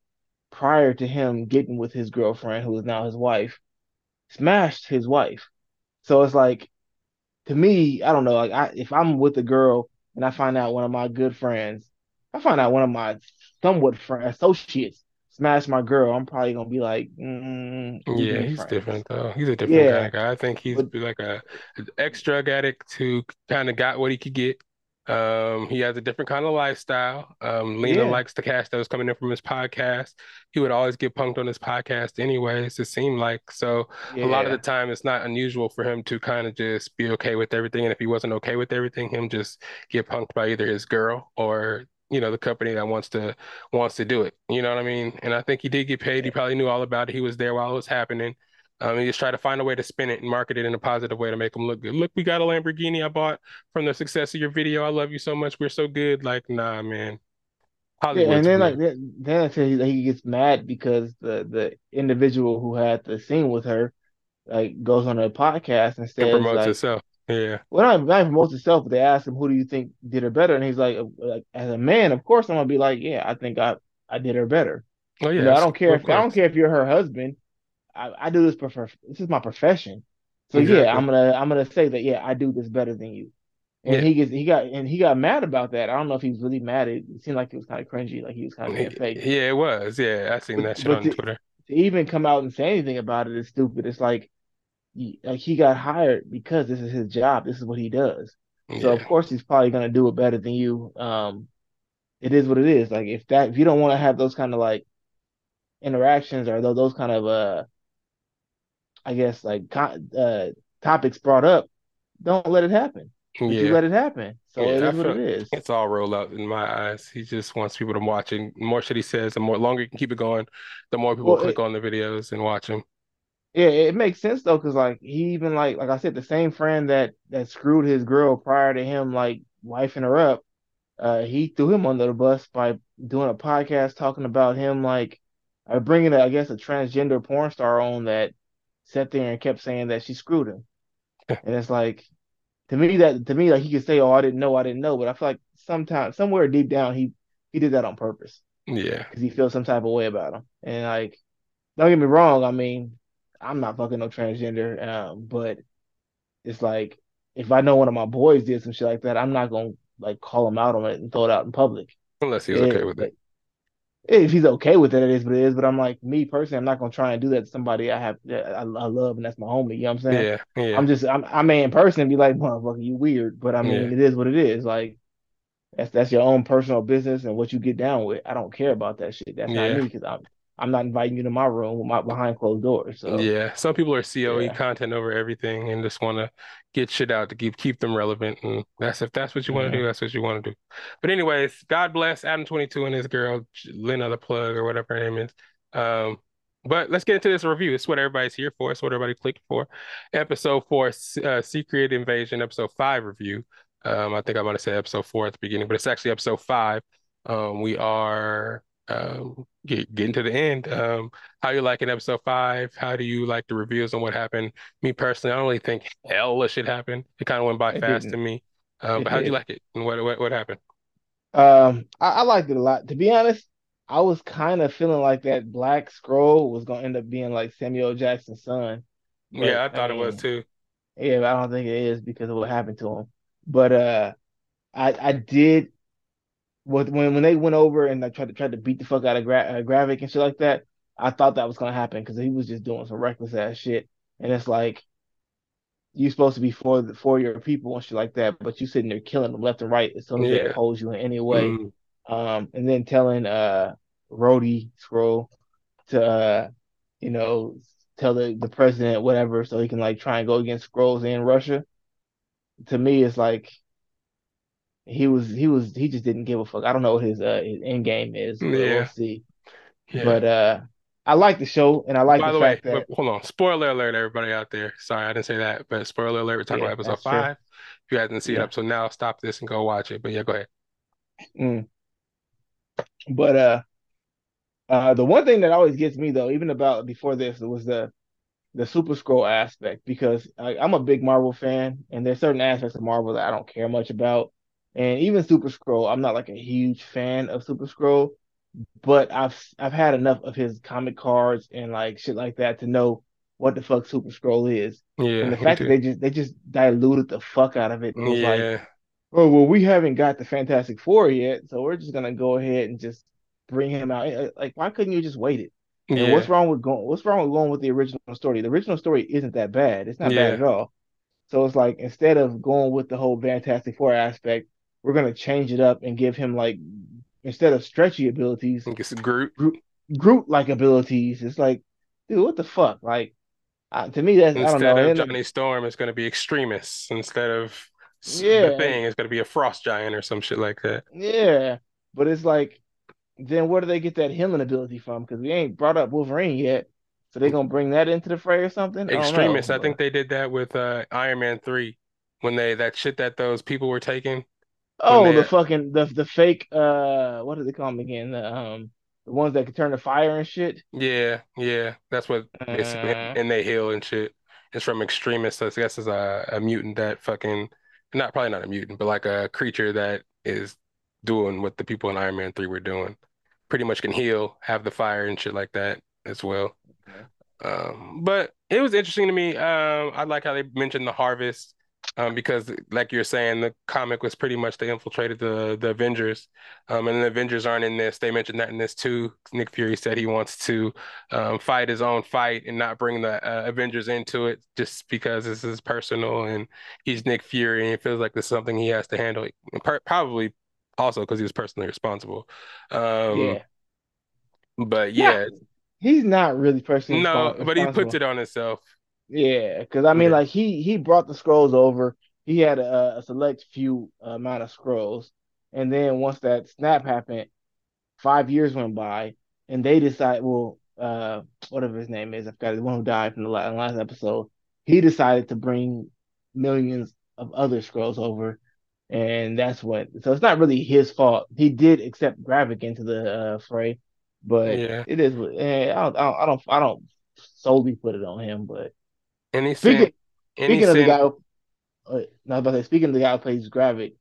prior to him getting with his girlfriend, who is now his wife, smashed his wife. So it's like to me, I don't know. Like I, if I'm with a girl and I find out one of my good friends, I find out one of my somewhat friend associates smashed my girl, I'm probably gonna be like, mm, yeah, he's friends. different though. He's a different kind of guy. I think he's but like a an ex-drug addict who kind of got what he could get. Um, he has a different kind of lifestyle. Um, Lena yeah, likes the cash that was coming in from his podcast. He would always get punked on his podcast anyways, it seemed like. So a lot of the time it's not unusual for him to kind of just be okay with everything. And if he wasn't okay with everything, him just get punked by either his girl or, you know, the company that wants to wants to do it. You know what I mean? And I think he did get paid. He probably knew all about it. He was there while it was happening. Um, he just try to find a way to spin it and market it in a positive way to make them look good. Look, we got a Lamborghini I bought from the success of your video. I love you so much. We're so good. Like, nah, man. Yeah, and then like weird. then, then I you that he gets mad because the the individual who had the scene with her like goes on a podcast and says promotes like, itself. Yeah. well, not, not promotes himself, but they ask him, who do you think did her better? And he's like, like as a man, of course I'm gonna be like, yeah, I think I I did her better. Oh, You know, I don't care if I don't care if you're her husband. I, I do this for this is my profession. So yeah, I'm gonna I'm gonna say that yeah, I do this better than you. And Yeah. he gets he got and he got mad about that. I don't know if he was really mad. It, seemed like it was kind of cringy, like he was kind of being fake. Yeah, it was. Yeah, I seen that shit but on to, Twitter. to even come out and say anything about it is stupid. It's like like he got hired because this is his job. This is what he does. So of course he's probably gonna do it better than you. Um, it is what it is. Like if that if you don't want to have those kind of like interactions or those, those kind of uh I guess like uh topics brought up, don't let it happen. But you let it happen. So it Yeah. I is what it is. it's all rolled out in my eyes. He just wants people to watch it. The more shit he says, the more longer you can keep it going, the more people Well, click it, on the videos and watch them. yeah, it makes sense though, because like he even like like I said, the same friend that that screwed his girl prior to him like wifing her up, uh, he threw him under the bus by doing a podcast talking about him like uh, bringing a, I guess a transgender porn star on that sat there and kept saying that she screwed him, (laughs) and it's like to me that to me like he could say, "Oh, I didn't know, I didn't know," but I feel like sometimes somewhere deep down he he did that on purpose Yeah. because he feels some type of way about him. And like, don't get me wrong, I mean, I'm not fucking no transgender, um, but it's like if I know one of my boys did some shit like that, I'm not gonna like call him out on it and throw it out in public. Unless he was okay with it. If he's okay with it, it is what it is. But I'm like me personally, I'm not gonna try and do that to somebody I have I, I love and that's my homie. You know what I'm saying? Yeah. Yeah. I'm just I'm I may in person be like, motherfucker, you weird, but I Yeah. mean, it is what it is. Like that's that's your own personal business and what you get down with. I don't care about that shit. That's not me because I'm I'm not inviting you to my room with my behind closed doors. So Yeah, some people are COE yeah, content over everything and just want to get shit out to keep keep them relevant. And that's if that's what you want to yeah, do, that's what you want to do. But anyways, God bless Adam 22 and his girl Lena the plug or whatever her name is. Um, but let's get into this review. It's what everybody's here for. It's what everybody clicked for. Episode four, uh, Secret Invasion, episode five review. Um, I think I'm gonna say episode four at the beginning, but it's actually episode five. Um, we are um get, getting to the end. Um, how you like in episode five? How do you like the reviews on what happened? Me personally, I don't really think hell shit happened. It kind of went by it fast to didn't. me. Um, but how'd you like it? And what what what happened? Um, I, I liked it a lot. To be honest, I was kind of feeling like that Black Skrull was gonna end up being like Samuel Jackson's son, but Yeah, I I thought it was too. yeah, I don't think it is because of what happened to him. But uh, I I did when when they went over and I tried to tried to beat the fuck out of Gra uh, Gravik and shit like that. I thought that was gonna happen because he was just doing some reckless ass shit, and it's like you're supposed to be for the, for your people and shit like that, but you sitting there killing them left and right as soon as they Yeah. oppose you in any way. Mm, Um, and then telling uh Rhodey Skrull to uh, you know, tell the, the president whatever so he can like try and go against Skrulls in Russia. To me, it's like he was he was he just didn't give a fuck. I don't know what his uh his end game is, but we'll Yeah. see. yeah. But uh I like the show and I like By the the way, fact that hold on. Spoiler alert, everybody out there. Sorry, I didn't say that, but spoiler alert. We're talking Yeah, about episode that's true. five. If you hadn't seen Yeah. so now, stop this and go watch it. But yeah, go ahead. Mm. But uh, uh, the one thing that always gets me though, even about before this, was the the Super Skrull aspect because I, I'm a big Marvel fan, and there's certain aspects of Marvel that I don't care much about, and even Super Skrull, I'm not like a huge fan of Super Skrull, but I've I've had enough of his comic cards and like shit like that to know what the fuck Super Skrull is, Yeah, and the fact that they just they just diluted the fuck out of it. It was like Yeah, oh well we haven't got the Fantastic Four yet, so we're just gonna go ahead and just bring him out. Eh, Like, why couldn't you just wait it? And yeah, what's wrong with going? What's wrong with going with the original story? The original story isn't that bad. It's not Yeah. bad at all. So it's like instead of going with the whole Fantastic Four aspect, we're gonna change it up and give him like instead of stretchy abilities, I think it's Groot. Groot like abilities. It's like, dude, what the fuck? Like, uh, to me, that's I don't Instead know. of Johnny Storm, it's going to be Extremis. Instead of Yeah. the thing, it's going to be a Frost Giant or some shit like that. Yeah, but it's like, then where do they get that healing ability from? Because we ain't brought up Wolverine yet, so they gonna bring that into the fray or something? I don't know, Extremis. I think they did that with uh, Iron Man three when they that shit that those people were taking. Oh, the fucking the the fake uh, what do they call them again? The um, the ones that can turn to fire and shit. Yeah, yeah, that's what basically, Uh. and they heal and shit. It's from Extremis. So I guess it's a, a mutant that fucking, not probably not a mutant, but like a creature that is doing what the people in Iron Man 3 were doing. Pretty much can heal, have the fire and shit like that as well. Okay. Um, but it was interesting to me. Um, I like how they mentioned the harvest. Um, because like you're saying, the comic was pretty much they infiltrated the the Avengers. Um, and the Avengers aren't in this. They mentioned that in this too. Nick Fury said he wants to um, fight his own fight and not bring the uh, Avengers into it just because this is personal and he's Nick Fury and it feels like this is something he has to handle. Probably also because he was personally responsible. Um, yeah, But Yeah. yeah, he's not really personally no, but he puts it on himself. Yeah, because I mean, Yeah. like he he brought the Skrulls over. He had a, a select few amount of Skrulls, and then once that snap happened, five years went by, and they decided, well, uh, whatever his name is, I forgot the one who died from the last, last episode. He decided to bring millions of other Skrulls over, and that's what. So it's not really his fault. He did accept Gravik into the uh, fray, but Yeah. it is. eh, I don't, I don't, I don't, I don't solely put it on him, but. And he Speaking, speaking of the guy, who, uh, no, about to say, speaking of the guy who plays Gravik,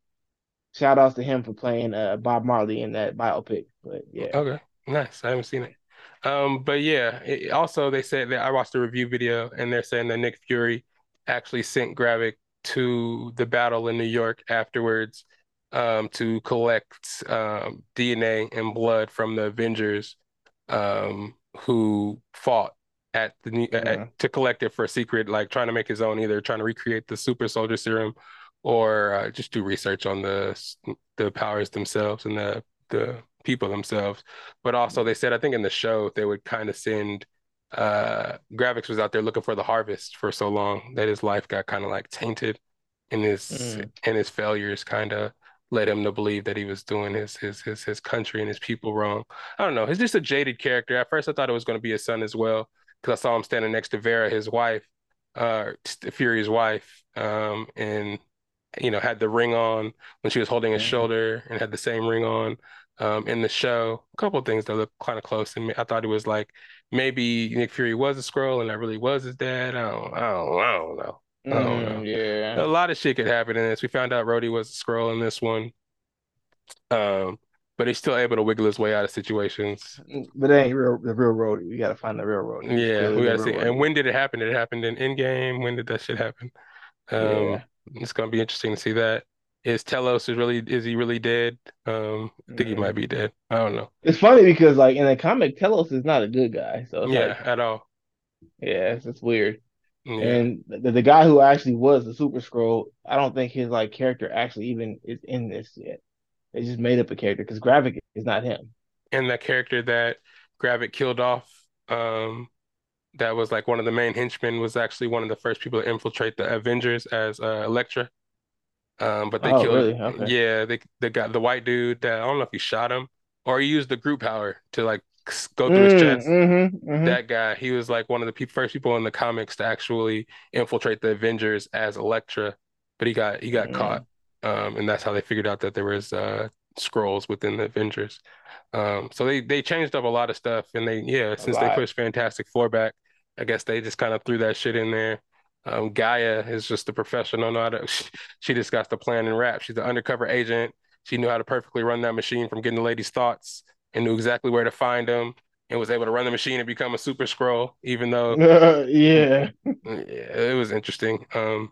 shout outs to him for playing uh, Bob Marley in that biopic. But yeah, Okay, nice. I haven't seen it. Um, but yeah, it, also they said that I watched the review video and they're saying that Nick Fury actually sent Gravik to the battle in New York afterwards um, to collect um, DNA and blood from the Avengers um, who fought at the New- at- to collect it for a secret, like trying to make his own, either trying to recreate the super soldier serum or uh, just do research on the the powers themselves and the the people themselves. But also they said I think in the show they would kind of send uh Gravix was out there looking for the harvest for so long that his life got kind of like tainted and his Mm. and his failures kind of led him to believe that he was doing his his his his country and his people wrong. I don't know. He's just a jaded character. At first I thought it was going to be his son as well because I saw him standing next to Vera, his wife, uh Fury's wife, um and you know had the ring on when she was holding his Mhm. shoulder and had the same ring on um in the show. A couple of things that look kind of close and I thought it was like maybe Nick Fury was a Skrull and that really was his dad. I don't I don't I don't know. I don't know. Mm, yeah, A lot of shit could happen in this. We found out Rhodey was a Skrull in this one. Um, but he's still able to wiggle his way out of situations. but it ain't real. The real Rhodey. You gotta find the real. It's Yeah, we gotta see. real And when did it happen? Did it happen in Endgame? When did that shit happen? Um, Yeah. it's gonna be interesting to see that. Is Telos is really is he really dead? Um, I think he Mm. might be dead. I don't know. It's funny because like in the comic, Telos is not a good guy. So it's Yeah, like, at all. yeah, it's, it's weird. Yeah. And the, the guy who actually was the Super Skrull, I don't think his like character actually even is in this yet. They just made up a character because Gravik is not him. And that character that Gravik killed off, um, that was like one of the main henchmen, was actually one of the first people to infiltrate the Avengers as uh, Elektra. Um, but they Oh, killed, really? Okay. yeah, they the guy, the white dude that I don't know if he shot him or he used the Groot power to like go through his Mm, chest. mm-hmm, mm-hmm. That guy, he was like one of the pe first people in the comics to actually infiltrate the Avengers as Elektra, but he got he got Mm. caught. Um, and that's how they figured out that there was uh Skrulls within the Avengers. Um, so they they changed up a lot of stuff, and they yeah, since they pushed Fantastic Four back, I guess they just kind of threw that shit in there. Um, Gaia is just a professional. Know how to, she just got the plan and rap. She's an undercover agent. She knew how to perfectly run that machine from getting the lady's thoughts and knew exactly where to find them and was able to run the machine and become a super Skrull, even though (laughs) yeah. yeah, it was interesting. Um,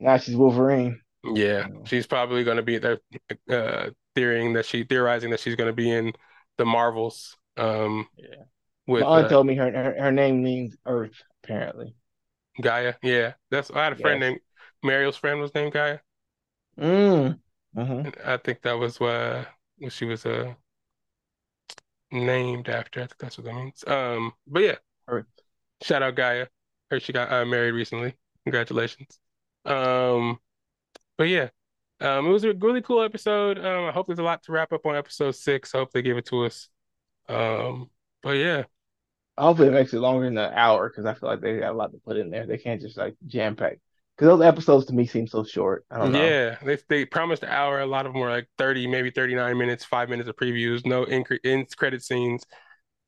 Now she's Wolverine. Yeah, she's probably going to be there, uh, theorizing that she theorizing that she's going to be in the Marvels. Um, Yeah. with My aunt uh, told me her, her her name means Earth, apparently. Gaia. Yeah, that's I had a friend Yes. named Mariel's friend was named Gaia. Mm. Uh-huh. I think that was uh, what she was uh named after. I think that's what that means. Um, but yeah, Earth. shout out Gaia. Heard she got uh, married recently. Congratulations. Um, but yeah, um, it was a really cool episode. Um, I hope there's a lot to wrap up on episode six. I hope they give it to us. Um, but yeah, Hopefully it makes it longer than an hour because I feel like they got a lot to put in there. They can't just like jam pack. Because those episodes to me seem so short. I don't know. yeah, they they promised an hour. A lot of them were like 30, maybe 39 minutes, five minutes of previews, no in in credit scenes.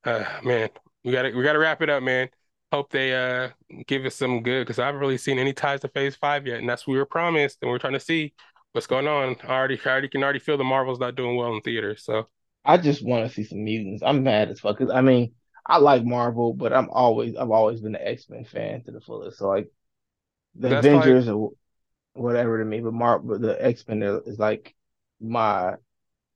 Uh, man, we gotta we gotta wrap it up, man. Hope they uh give us some good because I haven't really seen any ties to Phase Five yet, and that's what we were promised, and we're trying to see what's going on. I already I already can already feel the Marvel's not doing well in theaters. So I just want to see some mutants. I'm mad as fuck. 'cause, I mean, I like Marvel, but I'm always I've always been an X-Men fan to the fullest. So like the That's like- Avengers or whatever to me, but Marvel, the X-Men is like my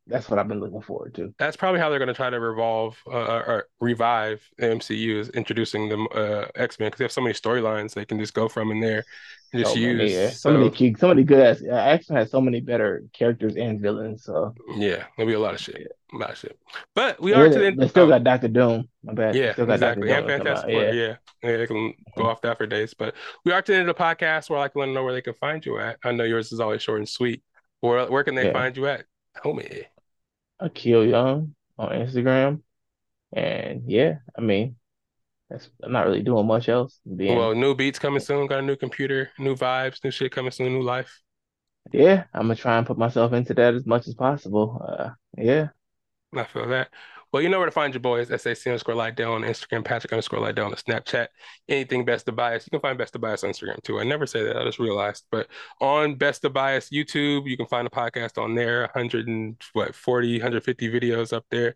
that's what I've been looking forward to. that's probably how they're gonna try to revolve uh, or revive the MCU is introducing them uh X-Men because they have so many storylines they can just go from in there and just so use. many, yeah. So so many key, so many good ass. Uh, X-Men has so many better characters and villains. So yeah, there'll be a lot of shit, a lot of shit. But we Yeah, are to the they still oh. got Doctor Doom. My bad. Yeah, still got exactly. And Doom to Fantastic. Four. Yeah. Yeah. yeah, they can go off that for days. But we are to the end of the podcast where I to let them know where they can find you at. I know yours is always short and sweet. Where where can they Yeah. find you at, homie? Akil Young on Instagram, and yeah, I mean, that's I'm not really doing much else. Being, Well, new beats coming soon. Got a new computer, new vibes, new shit coming soon, new life. yeah, I'm gonna try and put myself into that as much as possible. Uh, yeah, I feel that. Well, you know where to find your boys. SAC underscore Lydell on Instagram, Patrick underscore Lydell on Snapchat. Anything Best of Bias. You can find Best of Bias on Instagram too. I never say that. I just realized. But on Best of Bias YouTube, you can find the podcast on there. 100 and what 40, 150 videos up there.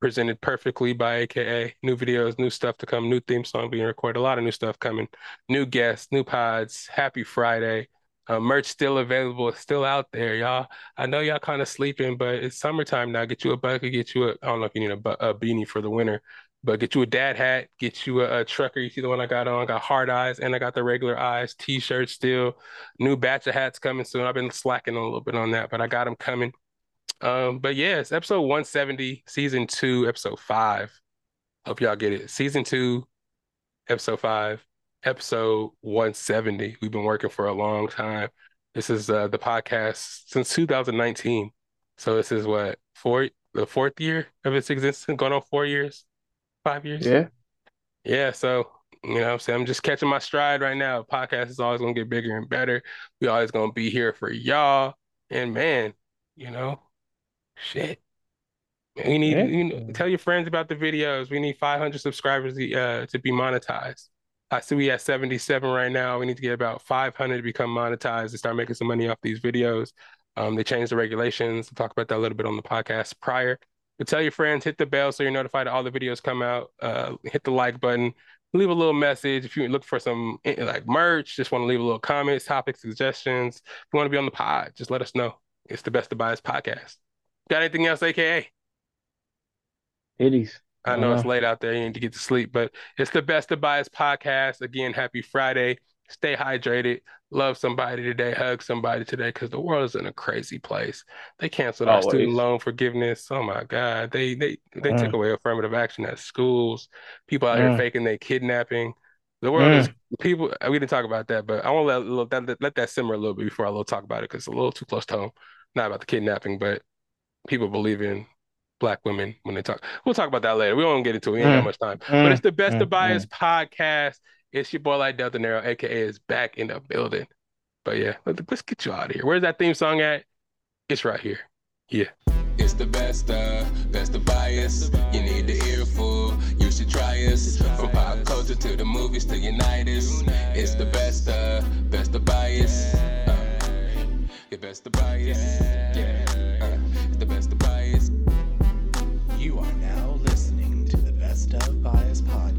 Presented perfectly by AKA. New videos, new stuff to come, new theme song being recorded, a lot of new stuff coming, new guests, new pods. Happy Friday. Uh, merch still available, it's still out there, y'all. I know y'all kind of sleeping, but it's summertime now. Get you a bucket, get you a, I don't know if you need a, a beanie for the winter, but get you a dad hat, get you a, a trucker. You see the one I got on, got hard eyes, and I got the regular eyes, t-shirt still. New batch of hats coming soon. I've been slacking a little bit on that, but I got them coming. Um, but it's episode 170, season two, episode five. Hope y'all get it. Season two, episode five, episode 170. We've been working for a long time. This is uh, the podcast since 2019. So this is what, four, the fourth year of its existence, going on four years, five years? yeah, Yeah, so you know I'm saying? I'm just catching my stride right now. Podcast is always gonna get bigger and better. We always gonna be here for y'all. And man, you know, shit. We need Yeah. you know, tell your friends about the videos. We need 500 subscribers uh, to be monetized. I see we at 77 right now. We need to get about 500 to become monetized and start making some money off these videos. Um, they changed the regulations. We'll talk about that a little bit on the podcast prior. But tell your friends, hit the bell so you're notified all the videos come out. Uh, hit the like button, leave a little message. If you look for some eh, like merch, just want to leave a little comments, topic suggestions. If you want to be on the pod, just let us know. It's the Best of podcast. Got anything else, AKA? titties. I know it's late out there. You need to get to sleep, but it's the Best of Bias podcast. Again, happy Friday. Stay hydrated. Love somebody today. Hug somebody today because the world is in a crazy place. They canceled our student loan forgiveness. Oh my God. They they they mm. took away affirmative action at schools. People out mm. here faking they kidnapping. The world mm. is people. We didn't talk about that, but I want to let let, let that simmer a little bit before I little talk about it because it's a little too close to home. Not about the kidnapping, but people believe in black women when they talk. We'll talk about that later. We won't get into it. We ain't got mm. much time. But mm. it's the Best mm. of Bias podcast. It's your boy Lydell aka is back in the building. But yeah, let's get you out of here. Where's that theme song at? It's right here. Yeah. It's the best of, best of bias. You need the earful, you should try us. From pop culture to the movies to unite us. It's the best of, best of bias. Uh, your best of bias. Yeah. Stuff Bias Podcast.